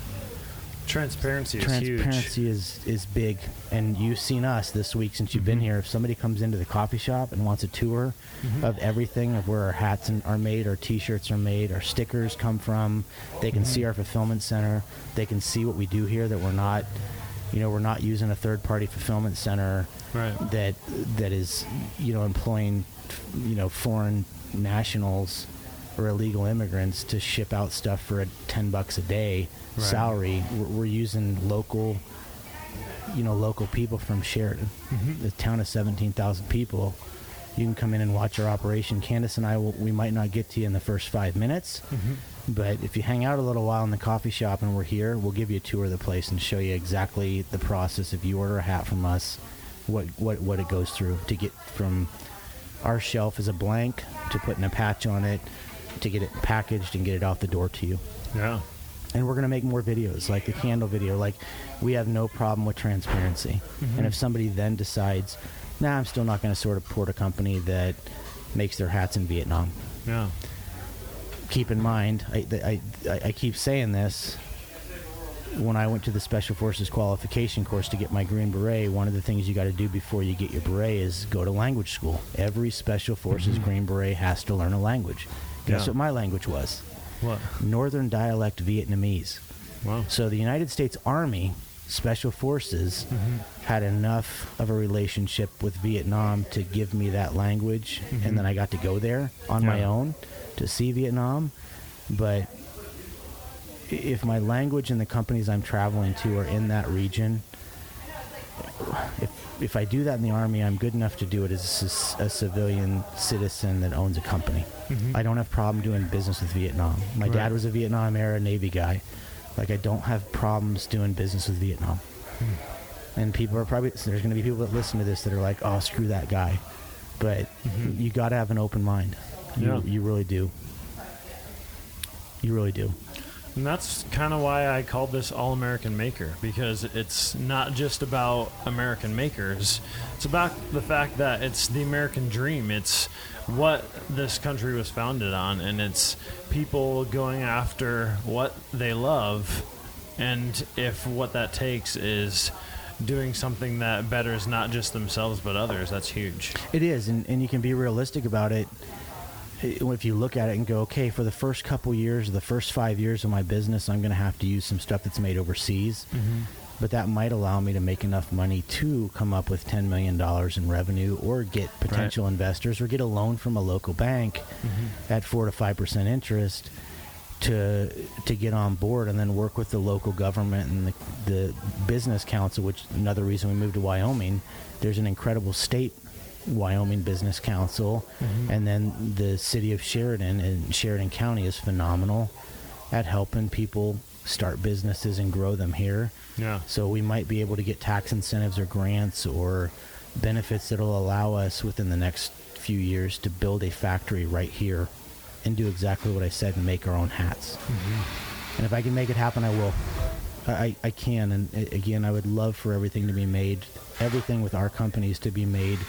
Transparency is huge. transparency is is big and you've seen us this week since you've been Mm-hmm. here if somebody comes into the coffee shop and wants a tour Mm-hmm. of everything of where our hats are made our t-shirts are made our stickers come from they can Mm-hmm. see our fulfillment center they can see what we do here that we're not you know we're not using a third party fulfillment center Right. that that is you know employing you know foreign nationals or illegal immigrants to ship out stuff for a 10 bucks a day Right. salary we're, we're using local you know local people from Sheridan Mm-hmm. the town of 17,000 people you can come in and watch our operation Candace and I will, we might not get to you in the first 5 minutes Mm-hmm. but if you hang out a little while in the coffee shop and we're here, we'll give you a tour of the place and show you exactly the process. If you order a hat from us, what what what it goes through to get from our shelf as a blank to putting a patch on it to get it packaged and get it out the door to you. Yeah. And we're gonna make more videos, like the candle video. Like we have no problem with transparency. Mm-hmm. And if somebody then decides, nah, I'm still not gonna sort of support a company that makes their hats in Vietnam Yeah. keep in mind, I, I, I, I keep saying this. When I went to the Special Forces qualification course to get my Green Beret, one of the things you got to do before you get your beret is go to language school. Every Special Forces mm-hmm. Green Beret has to learn a language. Guess Yeah. what my language was? What? Northern Dialect Vietnamese. Wow. So the United States Army Special Forces mm-hmm. had enough of a relationship with Vietnam to give me that language, and mm-hmm. then I got to go there on my own to see Vietnam. But if my language and the companies I'm traveling to are in that region, if if I do that in the army, I'm good enough to do it as a civilian citizen that owns a company. Mhm. I don't have problem doing business with Vietnam. My Right. dad was a Vietnam era Navy guy. Like I don't have problems doing business with Vietnam. Hmm. And people are probably there's going to be people that listen to this that are like, "Oh, screw that guy." But you got to have an open mind. You, Mm-hmm. Yeah. you really do. You really do. And that's kind of why I called this All American Maker because it's not just about American makers. It's about the fact that it's the American dream. It's what this country was founded on, and it's people going after what they love. And if what that takes is doing something that betters not just themselves but others, that's huge. It is, and, and you can be realistic about it. If you look at it and go, okay, for the first couple years, the first five years of my business, I'm going to have to use some stuff that's made overseas. Mm-hmm. But that might allow me to make enough money to come up with $10 million in revenue or get potential investors or get a loan from a local bank mm-hmm. at 4 to 5% interest to to get on board and then work with the local government and the, the business council which another reason we moved to Wyoming there's an incredible state Wyoming Business Council mm-hmm. and then the city of Sheridan and Sheridan County is phenomenal at helping people start businesses and grow them here Yeah. so we might be able to get tax incentives or grants or benefits that'll allow us within the next few years to build a factory right here and do exactly what I said and make our own hats. Mm-hmm. And if I can make it happen, I will. I, I- I can. And again, I would love for everything to be made, everything with our companies to be made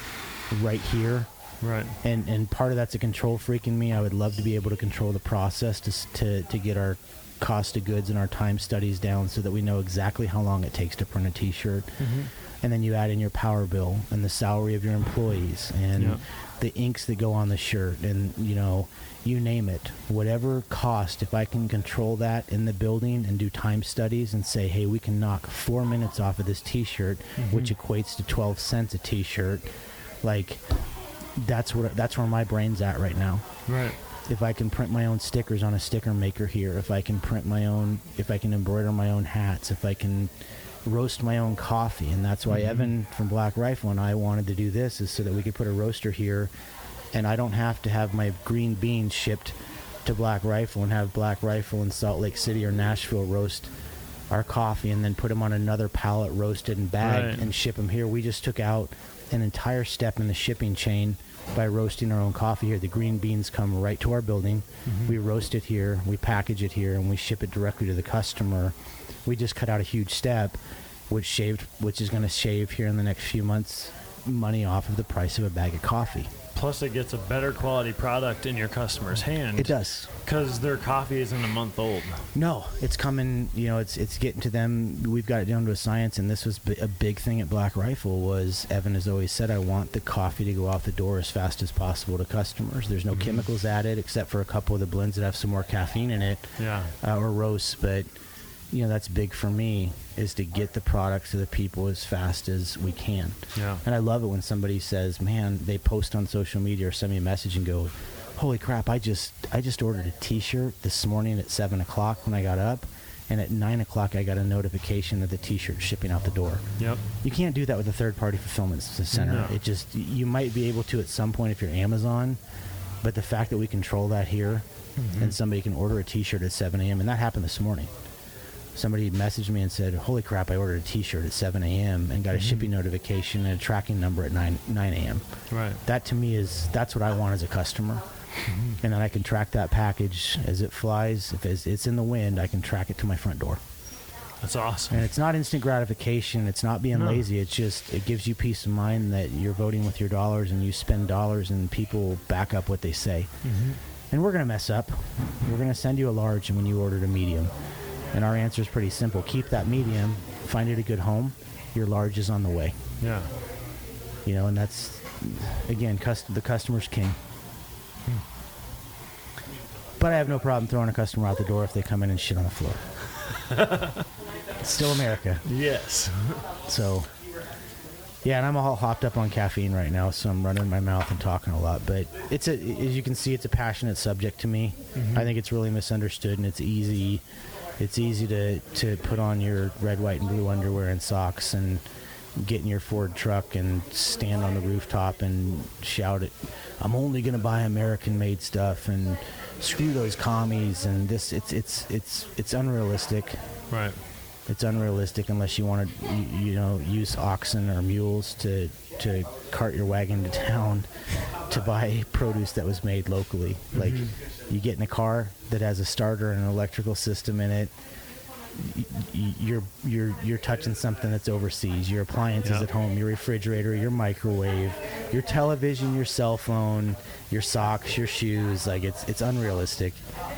right here. Right. And and part of that's a control freak in me. I would love to be able to control the process to to to get our cost of goods and our time studies down so that we know exactly how long it takes to print a T-shirt. Mm-hmm. And then you add in your power bill and the salary of your employees and Yeah. the inks that go on the shirt and you know you name it whatever cost if i can control that in the building and do time studies and say hey we can knock four minutes off of this t-shirt mm-hmm. which equates to 12 cents a t-shirt like that's where that's where my brain's at right now Right. if I can print my own stickers on a sticker maker here, if I can print my own, if I can embroider my own hats, if I can roast my own coffee, and that's why mm-hmm. Evan from Black Rifle and I wanted to do this is so that we could put a roaster here, and I don't have to have my green beans shipped to Black Rifle and have Black Rifle in Salt Lake City or Nashville roast our coffee and then put them on another pallet roasted and bagged Right. and ship them here. We just took out an entire step in the shipping chain by roasting our own coffee here. The green beans come right to our building. Mm-hmm. We roast it here, we package it here, and we ship it directly to the customer. We just cut out a huge step, which shaved, which is going to shave here in the next few months money off of the price of a bag of coffee. Plus, it gets a better quality product in your customer's hand. It does. because their coffee isn't a month old. No, it's coming. You know, it's it's getting to them. We've got it down to a science, and this was bi- a big thing at Black Rifle. Was Evan has always said, I want the coffee to go out the door as fast as possible to customers. There's no chemicals added, except for a couple of the blends that have some more caffeine in it, Yeah. uh, or roasts. But you know, that's big for me is to get the product to the people as fast as we can. Yeah. And I love it when somebody says, "Man," they post on social media or send me a message and go, "Holy crap! I just I just ordered a T-shirt this morning at seven o'clock when I got up, and at nine o'clock I got a notification that the T-shirt shipping out the door." Yep. You can't do that with a third-party fulfillment center. No. It just you might be able to at some point if you're Amazon, but the fact that we control that here, Mm-hmm. and somebody can order a T-shirt at 7 a.m. and that happened this morning. Somebody messaged me and said, "Holy crap! I ordered a T-shirt at 7 a.m. and got a shipping notification and a tracking number at 9 9 a.m." Right. That to me is that's what I want as a customer, and then I can track that package as it flies. If it's, it's in the wind, I can track it to my front door. That's awesome. And it's not instant gratification. It's not being No. lazy. It's just it gives you peace of mind that you're voting with your dollars and you spend dollars and people back up what they say. Mm-hmm. And we're gonna mess up. We're gonna send you a large when you ordered a medium. And our answer is pretty simple: keep that medium, find it a good home. Your large is on the way. Yeah. You know, and that's again, cust- the customer's king. But I have no problem throwing a customer out the door if they come in and shit on the floor. It's Still America. Yes. So, yeah, and I'm all hopped up on caffeine right now, so I'm running my mouth and talking a lot. But it's a, as you can see, it's a passionate subject to me. Mm-hmm. I think it's really misunderstood, and it's easy. It's easy to to put on your red, white, and blue underwear and socks and get in your Ford truck and stand on the rooftop and shout it. I'm only going to buy American-made stuff and screw those commies and this. It's it's it's it's unrealistic Right. It's unrealistic unless you want to you, you know use oxen or mules to to cart your wagon to town to buy produce that was made locally. Like mm-hmm. you get in a car that has a starter and an electrical system in it you're you're you're touching something that's overseas your appliances Yeah. at home your refrigerator your microwave your television your cell phone your socks your shoes like it's it's unrealistic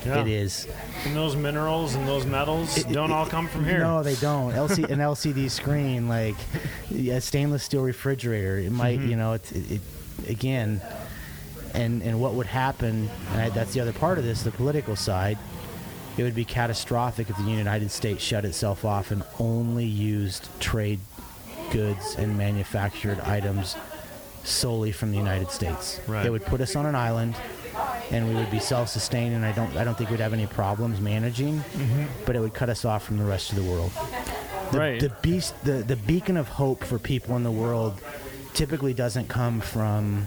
Yeah. it is And those minerals and those metals don't all come from here. no, they don't. LC, an LCD screen, like a stainless steel refrigerator, it might, Mm-hmm. you know, it's it, it again, and and what would happen? And I, that's the other part of this, the political side. It would be catastrophic if the United States shut itself off and only used trade goods and manufactured items solely from the United States. Right. It would put us on an island and we would be self-sustained and I don't I don't think we'd have any problems managing, mm-hmm. but it would cut us off from the rest of the world. The, Right. the beast the, the beacon of hope for people in the world typically doesn't come from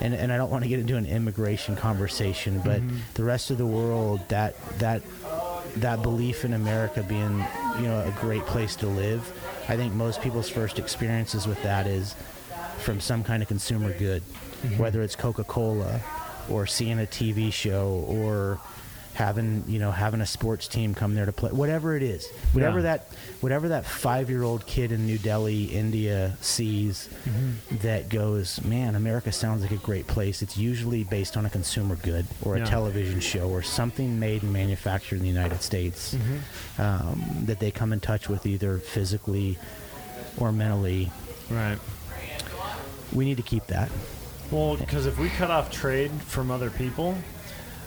and, and I don't want to get into an immigration conversation, but mm-hmm. the rest of the world that that that belief in America being, you know, a great place to live, I think most people's first experiences with that is from some kind of consumer good, mm-hmm. whether it's Coca-Cola or seeing a TV show or having, you know, having a sports team come there to play, whatever it is, whatever Yeah. that, whatever that five-year-old kid in New Delhi, India sees that goes, man, America sounds like a great place. It's usually based on a consumer good or a Yeah. television show or something made and manufactured in the United States um, that they come in touch with either physically or mentally. Right. We need to keep that. Well, because if we cut off trade from other people,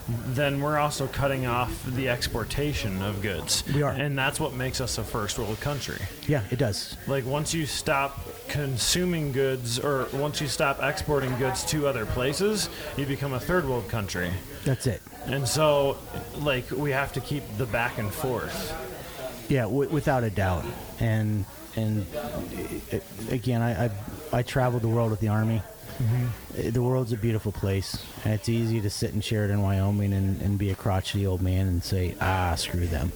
then we're also cutting off the exportation of goods. We are. And that's what makes us a first world country. Yeah, it does. Like once you stop consuming goods or once you stop exporting goods to other places, you become a third world country. That's it. And so like we have to keep the back and forth. Yeah, w- without a doubt. And and uh, again, I, I I traveled the world with the army. Uh, The world's a beautiful place, and it's easy to sit in Sheridan, Wyoming, and, and be a crotchety old man and say, "Ah, screw them."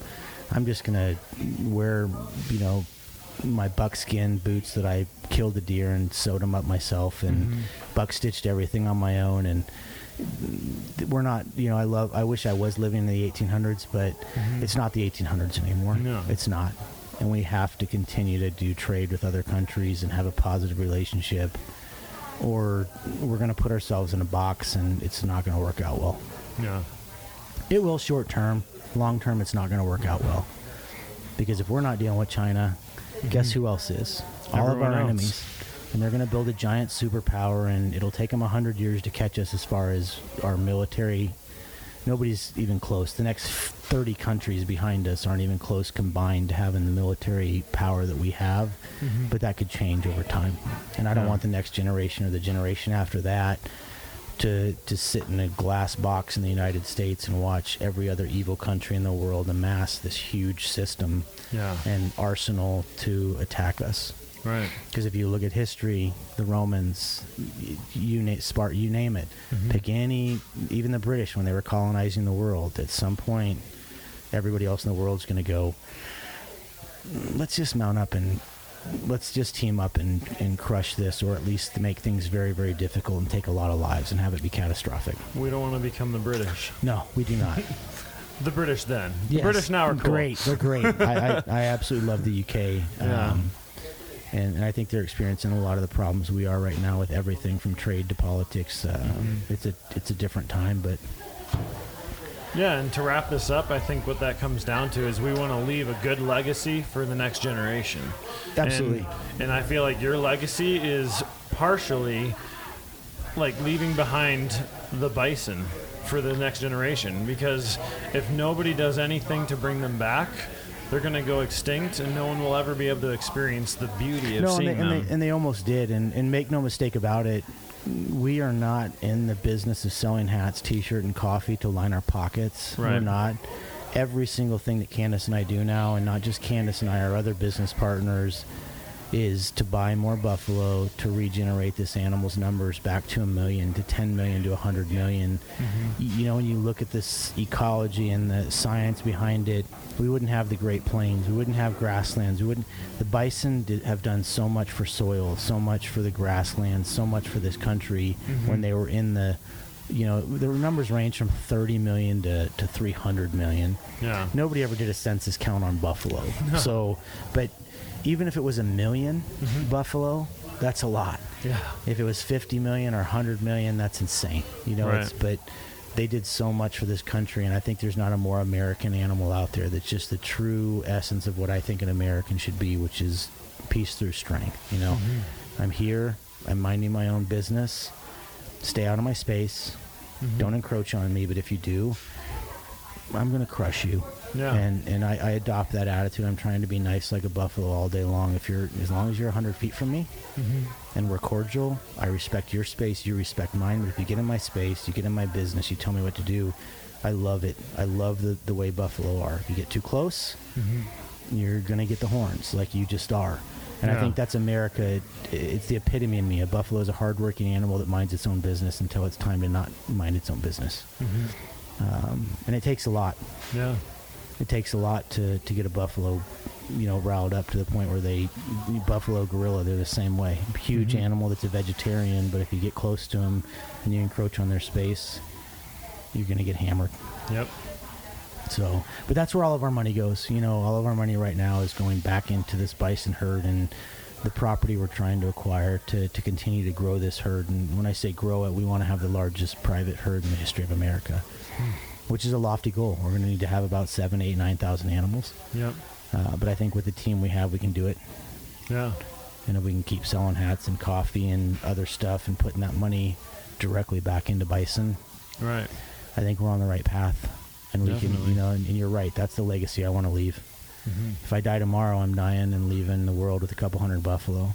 I'm just gonna wear, you know, my buckskin boots that I killed a deer and sewed them up myself, and buck stitched everything on my own, and we're not you know i love i wish i was living in the 1800s but it's not the 1800s anymore. No. it's not. And we have to continue to do trade with other countries and have a positive relationship or we're going to put ourselves in a box and it's not going to work out well. Yeah. It will short term, long term, it's not going to work out well. Because if we're not dealing with China, mm-hmm. guess who else is? All of our else. enemies. And they're going to build a giant superpower, and it'll take them 100 years to catch us as far as our military. Nobody's even close. The next 30 countries behind us aren't even close combined to having the military power that we have. Mm-hmm. But that could change over time. And I don't Yeah. want the next generation or the generation after that to to sit in a glass box in the United States and watch every other evil country in the world amass this huge system Yeah. and arsenal to attack us. Right. Because if you look at history, the Romans, you name Spart, you name it, Mhm. pick any, even the British when they were colonizing the world. At some point, everybody else in the world's going to go. "Mm, Let's just mount up and let's just team up and, and crush this, or at least make things very, very difficult and take a lot of lives and have it be catastrophic. We don't want to become the British. No, we do not. The British then. The British now are cool. great. They're great. I, I, I absolutely love the UK. Yeah. And, and I think they're experiencing a lot of the problems we are right now with everything from trade to politics. Uh, Mm-hmm. It's a it's a different time, but Yeah, and to wrap this up, I think what that comes down to is we want to leave a good legacy for the next generation. Absolutely. And, and I feel like your legacy is partially like leaving behind the bison for the next generation because if nobody does anything to bring them back, they're going to go extinct and no one will ever be able to experience the beauty of no, and seeing they, and, them. they, and they almost did. And, and make no mistake about it, we are not in the business of selling hats, T-shirt, and coffee to line our pockets. We're not. Every single thing that Candace and I do now, and not just Candace and I, our other business partners, is to buy more buffalo to regenerate this animal's numbers back to a million, to 10 million, to 100 million. Mm-hmm. You know, when you look at this ecology and the science behind it, we wouldn't have the Great Plains, we wouldn't have grasslands, we wouldn't. The bison did, have done so much for soil, so much for the grasslands, so much for this country when they were in the. You know, their numbers range from 30 million to, to 300 million yeah. nobody ever did a census count on buffalo. So, but even if it was a 1000000 buffalo, that's a lot. Yeah. If it was 50 million or 100 million, that's insane. You know, Right. it's but they did so much for this country and I think there's not a more American animal out there that's just the true essence of what I think an American should be, which is peace through strength, you know. Mm-hmm. I'm here, I'm minding my own business. Stay out of my space. Mm-hmm. Don't encroach on me, but if you do, I'm going to crush you. Yeah. And and I, I adopt that attitude. I'm trying to be nice like a buffalo all day long. If you're as long as you're 100 feet from me, mm-hmm. and we're cordial, I respect your space. You respect mine. But if you get in my space, you get in my business, you tell me what to do. I love it. I love the the way buffalo are. If you get too close, mm-hmm. you're gonna get the horns like you just are. And I think that's America. It, it's the epitome in me. A buffalo is a hardworking animal that minds its own business until it's time to not mind its own business. Mm-hmm. Um, and it takes a lot Yeah. it takes a lot to, to get a buffalo, you know, riled up to the point where they buffalo gorilla they're the same way. Huge Mhm. animal that's a vegetarian, but if you get close to them and you encroach on their space, you're gonna get hammered. Yep. So, but that's where all of our money goes. You know, all of our money right now is going back into this bison herd and the property we're trying to acquire to, to continue to grow this herd. And when I say grow it, we want to have the largest private herd in the history of America, which is a lofty goal. We're going to need to have about seven, eight, nine thousand animals. Yep. Uh, but I think with the team we have, we can do it. Yeah. And if we can keep selling hats and coffee and other stuff and putting that money directly back into bison, Right. I think we're on the right path. And we can, you know, and, and you're right. That's the legacy I want to leave. Mm-hmm. If I die tomorrow, I'm dying and leaving the world with a couple hundred buffalo.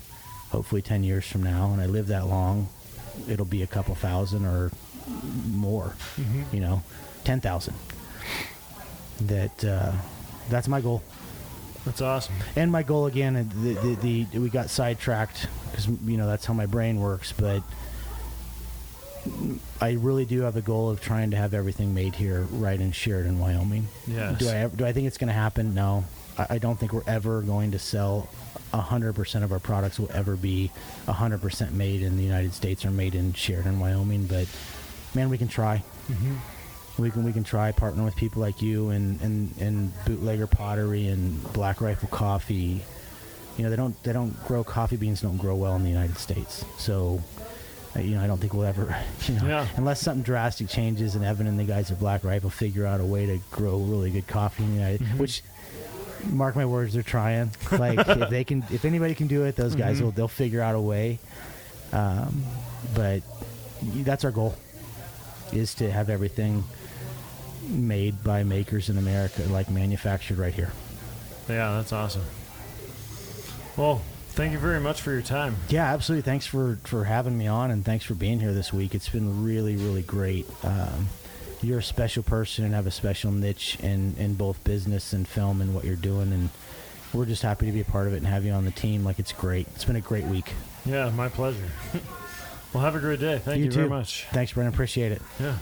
Hopefully, 10 years from now, and I live that long, it'll be a couple thousand or more, Mm-hmm. you know, 10,000. That, uh, that's my goal. That's awesome. And my goal again, the, the, the we got sidetracked because you know that's how my brain works. But I really do have a goal of trying to have everything made here, right in Sheridan, Wyoming. Yes. Do I ever, do I think it's going to happen? No, I, don't think we're ever going to sell hundred percent of our products will ever be hundred percent made in the United States or made in Sheridan, Wyoming. But man, we can try. Mm-hmm. We can we can try partner with people like you and, and, and bootlegger pottery and black rifle coffee. You know they don't they don't grow coffee beans don't grow well in the United States. So you know, I don't think we'll ever, you know, Yeah. unless something drastic changes and Evan and the guys at Black Rifle figure out a way to grow really good coffee in the United, Mm-hmm. which, mark my words, they're trying. Like if they can, if anybody can do it, those guys Mm-hmm. will. They'll figure out a way. Um, but that's our goal, is to have everything made by makers in America, like manufactured right here. Yeah, that's awesome. Well, thank you very much for your time. Yeah, absolutely. Thanks for for having me on, and thanks for being here this week. It's been really, really great. Um, you're a special person and have a special niche in in both business and film and what you're doing, and we're just happy to be a part of it and have you on the team. Like it's great. It's been a great week. Yeah, my pleasure. well, have a great day. Thank you, too. very much. Thanks, Brennan. Appreciate it. Yeah.